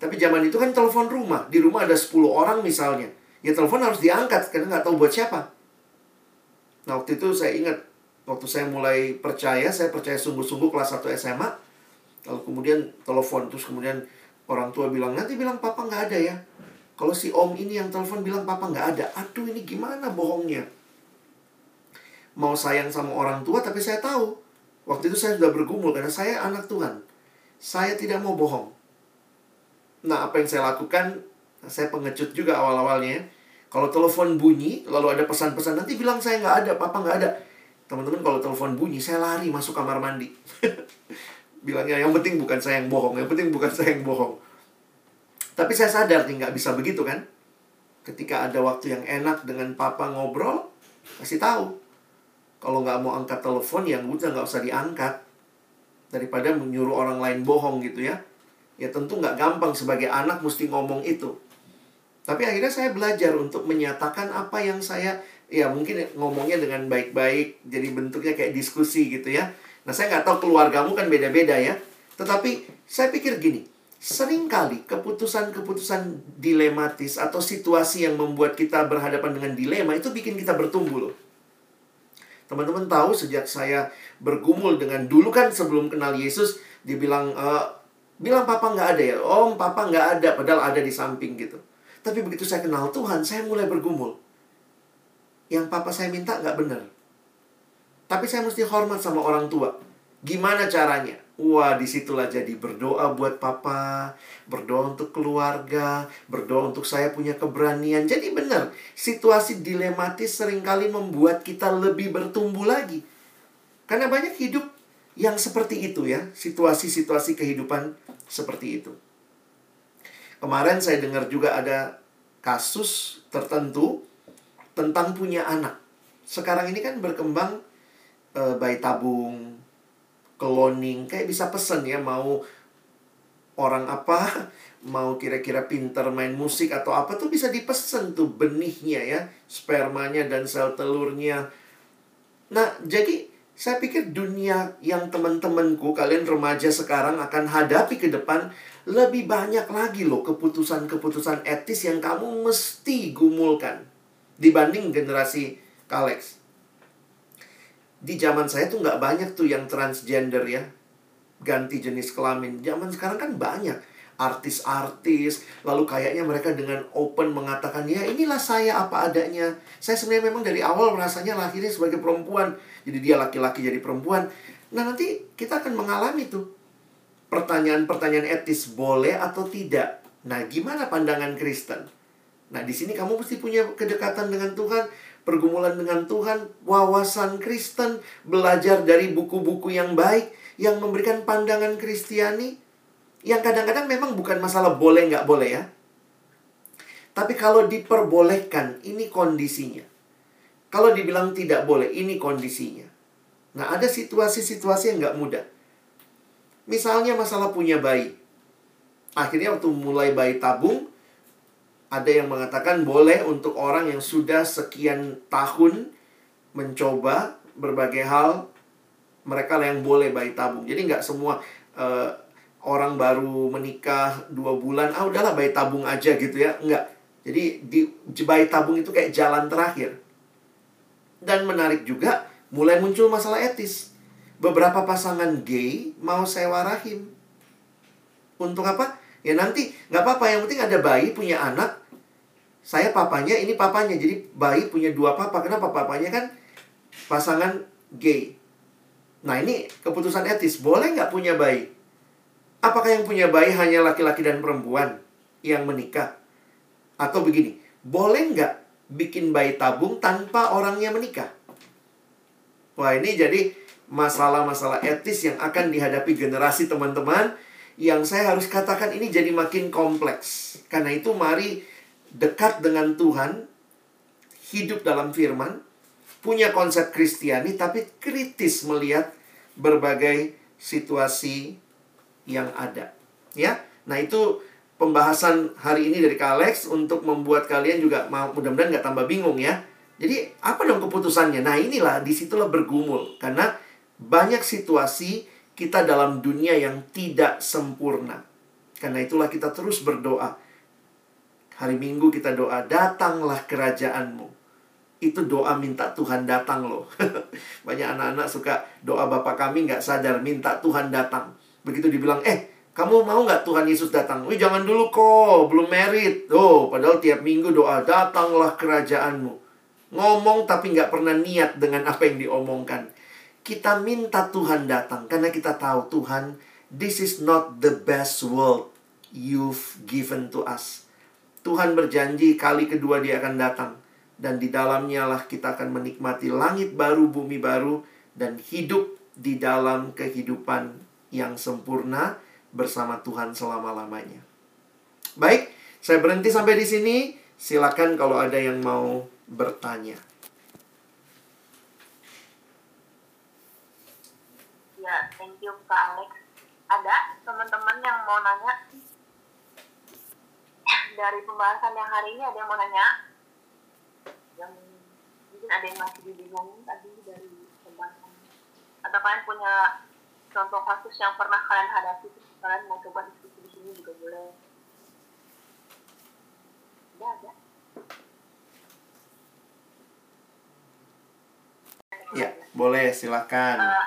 Tapi zaman itu kan telepon rumah, di rumah ada 10 orang misalnya. Ya telepon harus diangkat, karena nggak tahu buat siapa. Nah waktu itu saya ingat, waktu saya mulai percaya, saya percaya sungguh-sungguh kelas 1 SMA. Lalu kemudian telepon, terus kemudian orang tua bilang, nanti bilang papa nggak ada ya. Kalau si om ini yang telepon bilang papa nggak ada, aduh ini gimana bohongnya mau sayang sama orang tua tapi saya tahu waktu itu saya sudah bergumul karena saya anak Tuhan. Saya tidak mau bohong. Nah, apa yang saya lakukan? Saya pengecut juga awal-awalnya. Kalau telepon bunyi, lalu ada pesan-pesan, nanti bilang saya nggak ada, papa nggak ada. Teman-teman kalau telepon bunyi, saya lari masuk kamar mandi. [LAUGHS] Bilangnya, yang penting bukan saya yang bohong, yang penting bukan saya yang bohong. Tapi saya sadar nih, nggak bisa begitu kan. Ketika ada waktu yang enak dengan papa ngobrol, kasih tahu. Kalau nggak mau angkat telepon, yang udah nggak usah diangkat. Daripada menyuruh orang lain bohong gitu ya. Ya tentu nggak gampang sebagai anak mesti ngomong itu. Tapi akhirnya saya belajar untuk menyatakan apa yang saya ya mungkin ngomongnya dengan baik-baik jadi bentuknya kayak diskusi gitu ya. Nah saya nggak tahu keluargamu kan beda-beda ya. Tetapi saya pikir gini, sering kali keputusan-keputusan dilematis atau situasi yang membuat kita berhadapan dengan dilema itu bikin kita bertumbuh loh. Teman-teman tahu sejak saya bergumul dengan dulu kan sebelum kenal Yesus, dibilang e, bilang papa nggak ada ya, om papa nggak ada, padahal ada di samping gitu. Tapi begitu saya kenal Tuhan, saya mulai bergumul. Yang papa saya minta nggak benar. Tapi saya mesti hormat sama orang tua. Gimana caranya? Wah, di situlah jadi berdoa buat papa, berdoa untuk keluarga, berdoa untuk saya punya keberanian. Jadi benar, situasi dilematis sering kali membuat kita lebih bertumbuh lagi. Karena banyak hidup yang seperti itu ya, situasi-situasi kehidupan seperti itu. Kemarin saya dengar juga ada kasus tertentu tentang punya anak. Sekarang ini kan berkembang e, bayi tabung, cloning. Kayak bisa pesen ya mau orang apa [LAUGHS] mau kira-kira pinter main musik atau apa tuh bisa dipesen tuh benihnya ya spermanya dan sel telurnya. Nah jadi saya pikir dunia yang teman-temanku kalian remaja sekarang akan hadapi ke depan lebih banyak lagi loh keputusan-keputusan etis yang kamu mesti gumulkan dibanding generasi Kalex di zaman saya tuh nggak banyak tuh yang transgender ya. Ganti jenis kelamin. Zaman sekarang kan banyak. Artis-artis lalu kayaknya mereka dengan open mengatakan ya inilah saya apa adanya. Saya sebenarnya memang dari awal merasanya lahirnya sebagai perempuan. Jadi dia laki-laki jadi perempuan. Nah nanti kita akan mengalami tuh pertanyaan-pertanyaan etis boleh atau tidak. Nah gimana pandangan Kristen? Nah, di sini kamu mesti punya kedekatan dengan Tuhan, pergumulan dengan Tuhan, wawasan Kristen, belajar dari buku-buku yang baik yang memberikan pandangan Kristiani yang kadang-kadang memang bukan masalah boleh nggak boleh ya. Tapi kalau diperbolehkan, ini kondisinya. Kalau dibilang tidak boleh, ini kondisinya. Nah, ada situasi-situasi yang nggak mudah. Misalnya masalah punya bayi. Akhirnya waktu mulai bayi tabung, ada yang mengatakan boleh untuk orang yang sudah sekian tahun mencoba berbagai hal mereka yang boleh bayi tabung. Jadi nggak semua uh, orang baru menikah dua bulan, ah udahlah bayi tabung aja gitu ya. Nggak. Jadi di bayi tabung itu kayak jalan terakhir. Dan menarik juga, mulai muncul masalah etis. Beberapa pasangan gay mau sewa rahim. Untuk apa? Ya nanti nggak apa-apa, yang penting ada bayi, punya anak, saya papanya, ini papanya. Jadi bayi punya dua papa. Kenapa papanya kan pasangan gay? Nah ini keputusan etis. Boleh nggak punya bayi? Apakah yang punya bayi hanya laki-laki dan perempuan yang menikah? Atau begini, boleh nggak bikin bayi tabung tanpa orangnya menikah? Wah ini jadi masalah-masalah etis yang akan dihadapi generasi teman-teman yang saya harus katakan ini jadi makin kompleks. Karena itu mari dekat dengan Tuhan, hidup dalam firman, punya konsep Kristiani tapi kritis melihat berbagai situasi yang ada. Ya. Nah, itu pembahasan hari ini dari Kak Alex untuk membuat kalian juga mau mudah-mudahan nggak tambah bingung ya. Jadi, apa dong keputusannya? Nah, inilah di situlah bergumul karena banyak situasi kita dalam dunia yang tidak sempurna. Karena itulah kita terus berdoa Hari Minggu kita doa, datanglah kerajaanmu. Itu doa minta Tuhan datang loh. [LAUGHS] Banyak anak-anak suka doa Bapak kami nggak sadar minta Tuhan datang. Begitu dibilang, eh kamu mau nggak Tuhan Yesus datang? Wih jangan dulu kok, belum merit. Oh, padahal tiap minggu doa, datanglah kerajaanmu. Ngomong tapi nggak pernah niat dengan apa yang diomongkan. Kita minta Tuhan datang karena kita tahu Tuhan, this is not the best world you've given to us. Tuhan berjanji kali kedua dia akan datang. Dan di dalamnya lah kita akan menikmati langit baru, bumi baru, dan hidup di dalam kehidupan yang sempurna bersama Tuhan selama-lamanya. Baik, saya berhenti sampai di sini. Silakan kalau ada yang mau bertanya. Ya, thank you Kak Alex. Ada teman-teman yang mau nanya dari pembahasan yang hari ini ada yang mau nanya? Yang mungkin ada yang masih dibingungin tadi dari pembahasan. Atau kalian punya contoh kasus yang pernah kalian hadapi? Kalian mau coba diskusi di sini juga boleh. Ada ada? Ya boleh silakan. Uh,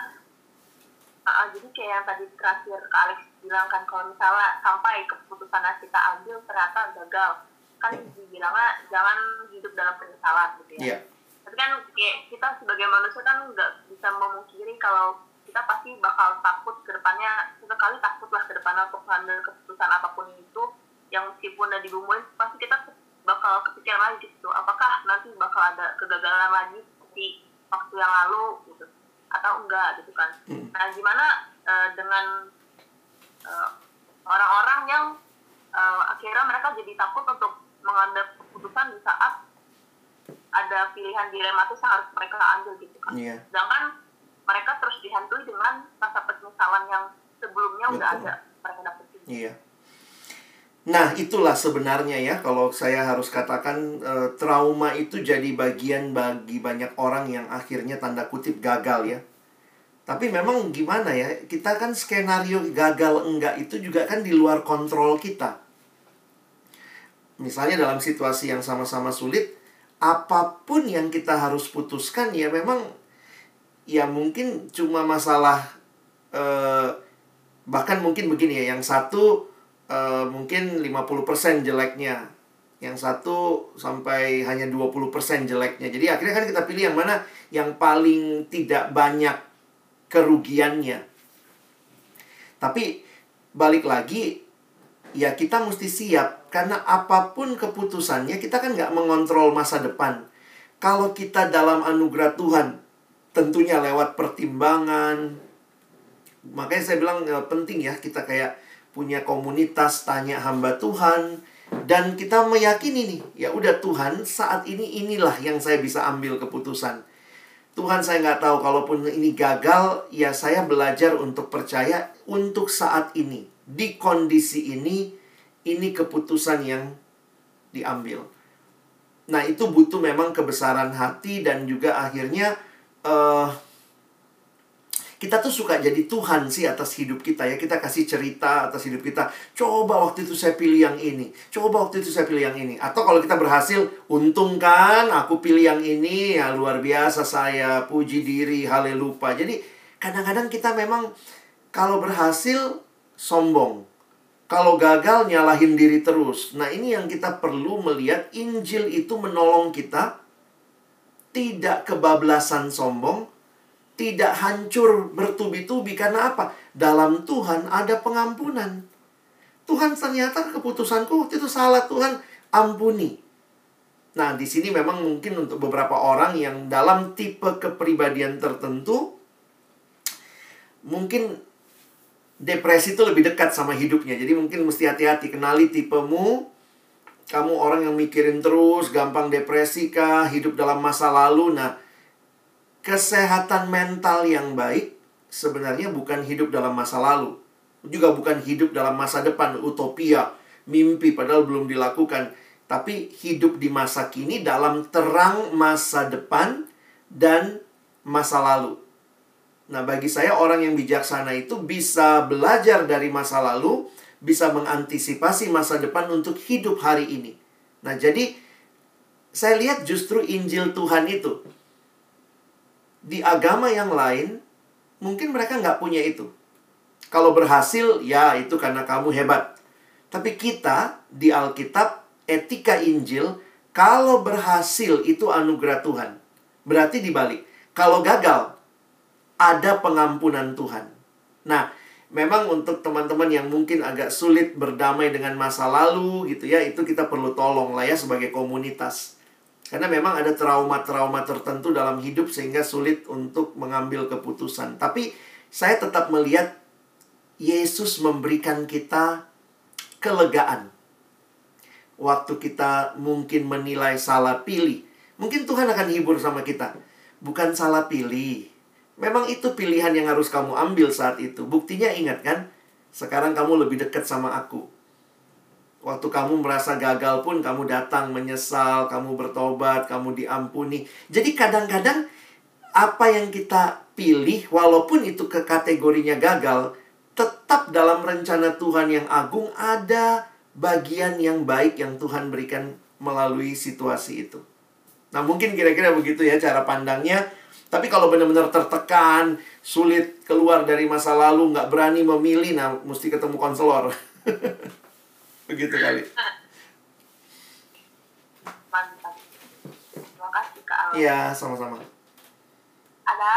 uh, jadi kayak yang tadi terakhir Kak Alex bilang kan kalau misalnya sampai keputusan yang kita ambil ternyata gagal kan yeah. dibilangnya jangan hidup dalam penyesalan gitu ya yeah. tapi kan kayak kita sebagai manusia kan nggak bisa memungkiri kalau kita pasti bakal takut ke depannya sesekali takut lah ke depannya untuk mengambil keputusan apa pun itu yang meskipun udah digumuin pasti kita bakal kepikiran lagi gitu apakah nanti bakal ada kegagalan lagi seperti waktu yang lalu gitu atau enggak gitu kan hmm. nah gimana uh, dengan uh, orang-orang yang uh, akhirnya mereka jadi takut untuk mengambil keputusan di saat ada pilihan dilematis yang harus mereka ambil gitu kan yeah. sedangkan mereka terus dihantui dengan rasa penyesalan yang sebelumnya Betul. udah ada mereka dapetin iya yeah. Nah, itulah sebenarnya ya kalau saya harus katakan e, trauma itu jadi bagian bagi banyak orang yang akhirnya tanda kutip gagal ya. Tapi memang gimana ya? Kita kan skenario gagal enggak itu juga kan di luar kontrol kita. Misalnya dalam situasi yang sama-sama sulit, apa pun yang kita harus putuskan ya memang ya mungkin cuma masalah e, bahkan mungkin begini ya, yang satu uh, mungkin 50% jeleknya. Yang satu sampai hanya 20% jeleknya. Jadi akhirnya kan kita pilih yang mana yang paling tidak banyak kerugiannya. Tapi balik lagi ya kita mesti siap karena apa pun keputusannya kita kan nggak mengontrol masa depan. Kalau kita dalam anugerah Tuhan, tentunya lewat pertimbangan. Makanya saya bilang ya, penting ya kita kayak punya komunitas tanya hamba Tuhan dan kita meyakini nih, ya udah Tuhan saat ini inilah yang saya bisa ambil keputusan. Tuhan saya nggak tahu kalaupun ini gagal, ya saya belajar untuk percaya untuk saat ini di kondisi ini ini keputusan yang diambil. Nah, itu butuh memang kebesaran hati dan juga akhirnya uh, kita tuh suka jadi Tuhan sih atas hidup kita ya. Kita kasih cerita atas hidup kita. Coba waktu itu saya pilih yang ini. Coba waktu itu saya pilih yang ini. Atau kalau kita berhasil, untung kan aku pilih yang ini. Ya luar biasa saya. Puji diri, haleluya. Jadi kadang-kadang kita memang kalau berhasil sombong. Kalau gagal nyalahin diri terus. Nah, ini yang kita perlu melihat Injil itu menolong kita tidak kebablasan sombong, tidak hancur bertubi-tubi karena apa? Dalam Tuhan ada pengampunan. Tuhan ternyata keputusanku waktu itu salah Tuhan ampuni. Nah, di sini memang mungkin untuk beberapa orang yang dalam tipe kepribadian tertentu mungkin depresi itu lebih dekat sama hidupnya. Jadi mungkin mesti hati-hati kenali tipemu. Kamu orang yang mikirin terus, gampang depresi kah, hidup dalam masa lalu. Nah, kesehatan mental yang baik sebenarnya bukan hidup dalam masa lalu. Juga bukan hidup dalam masa depan, utopia, mimpi padahal belum dilakukan. Tapi hidup di masa kini dalam terang masa depan dan masa lalu. Nah, bagi saya orang yang bijaksana itu bisa belajar dari masa lalu, bisa mengantisipasi masa depan untuk hidup hari ini. Nah, jadi saya lihat justru Injil Tuhan itu. Di agama yang lain, mungkin mereka nggak punya itu. Kalau berhasil, ya itu karena kamu hebat. Tapi kita di Alkitab, etika Injil, kalau berhasil itu anugerah Tuhan. Berarti dibalik. Kalau gagal, ada pengampunan Tuhan. Nah, memang untuk teman-teman yang mungkin agak sulit berdamai dengan masa lalu gitu ya, itu kita perlu tolong lah ya sebagai komunitas. Karena memang ada trauma-trauma tertentu dalam hidup sehingga sulit untuk mengambil keputusan. Tapi saya tetap melihat Yesus memberikan kita kelegaan. Waktu kita mungkin menilai salah pilih, mungkin Tuhan akan hibur sama kita. Bukan salah pilih, Memang itu pilihan yang harus kamu ambil saat itu. Buktinya ingat kan? Sekarang kamu lebih dekat sama aku. Waktu kamu merasa gagal pun kamu datang menyesal, kamu bertobat, kamu diampuni. Jadi kadang-kadang apa yang kita pilih walaupun itu ke kategorinya gagal, tetap dalam rencana Tuhan yang agung ada bagian yang baik yang Tuhan berikan melalui situasi itu. Nah, mungkin kira-kira begitu ya cara pandangnya tapi kalau benar-benar tertekan, sulit keluar dari masa lalu, nggak berani memilih, nah mesti ketemu konselor. [LAUGHS] Begitu kali. Mantap. Terima kasih Kak Al. Iya, sama-sama. Ada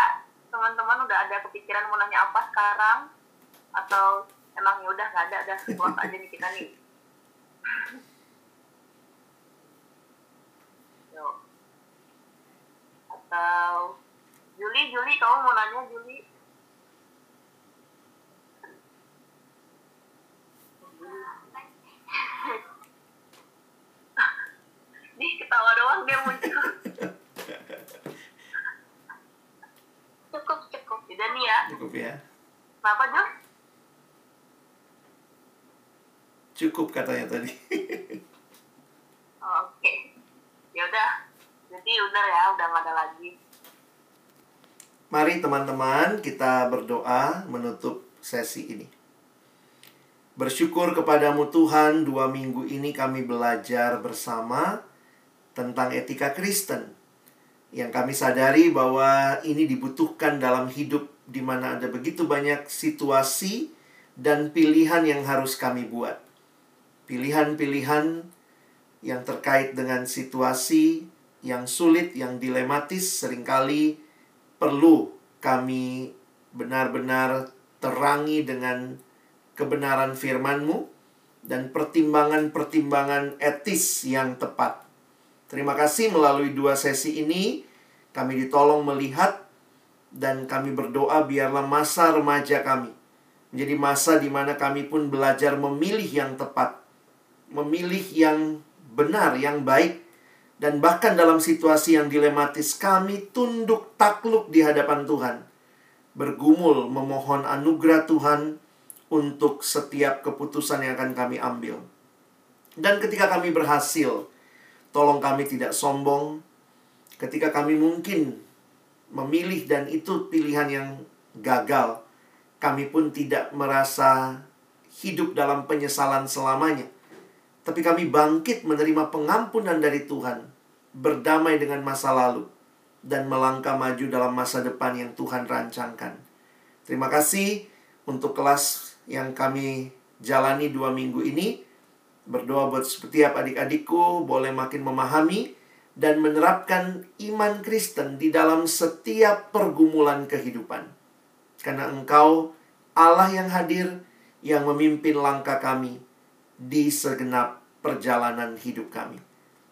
teman-teman udah ada kepikiran mau nanya apa sekarang? Atau emang ya udah nggak ada, udah puas aja nih kita nih. [LAUGHS] Atau Juli, Juli, kamu mau nanya Juli? Nih ketawa doang dia muncul. cukup, cukup. Udah nih ya. Cukup ya. Kenapa, Jo? Cukup katanya tadi. [LAUGHS] Oke. Okay. Ya udah. Jadi udah ya, udah nggak ada lagi. Mari teman-teman kita berdoa menutup sesi ini. Bersyukur kepadamu Tuhan, dua minggu ini kami belajar bersama tentang etika Kristen. Yang kami sadari bahwa ini dibutuhkan dalam hidup di mana ada begitu banyak situasi dan pilihan yang harus kami buat. Pilihan-pilihan yang terkait dengan situasi yang sulit, yang dilematis sering kali perlu kami benar-benar terangi dengan kebenaran firman-Mu dan pertimbangan-pertimbangan etis yang tepat. Terima kasih melalui dua sesi ini kami ditolong melihat dan kami berdoa biarlah masa remaja kami menjadi masa di mana kami pun belajar memilih yang tepat, memilih yang benar, yang baik, dan bahkan dalam situasi yang dilematis kami tunduk takluk di hadapan Tuhan, bergumul memohon anugerah Tuhan untuk setiap keputusan yang akan kami ambil. Dan ketika kami berhasil, tolong kami tidak sombong. Ketika kami mungkin memilih dan itu pilihan yang gagal, kami pun tidak merasa hidup dalam penyesalan selamanya. Tapi kami bangkit menerima pengampunan dari Tuhan, berdamai dengan masa lalu, dan melangkah maju dalam masa depan yang Tuhan rancangkan. Terima kasih untuk kelas yang kami jalani dua minggu ini. Berdoa buat setiap adik-adikku boleh makin memahami dan menerapkan iman Kristen di dalam setiap pergumulan kehidupan. Karena engkau Allah yang hadir yang memimpin langkah kami di segenap perjalanan hidup kami.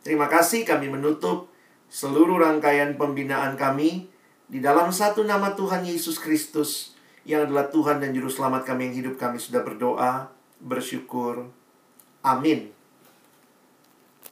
Terima kasih kami menutup seluruh rangkaian pembinaan kami di dalam satu nama Tuhan Yesus Kristus yang adalah Tuhan dan Juru Selamat kami yang hidup kami sudah berdoa, bersyukur. Amin.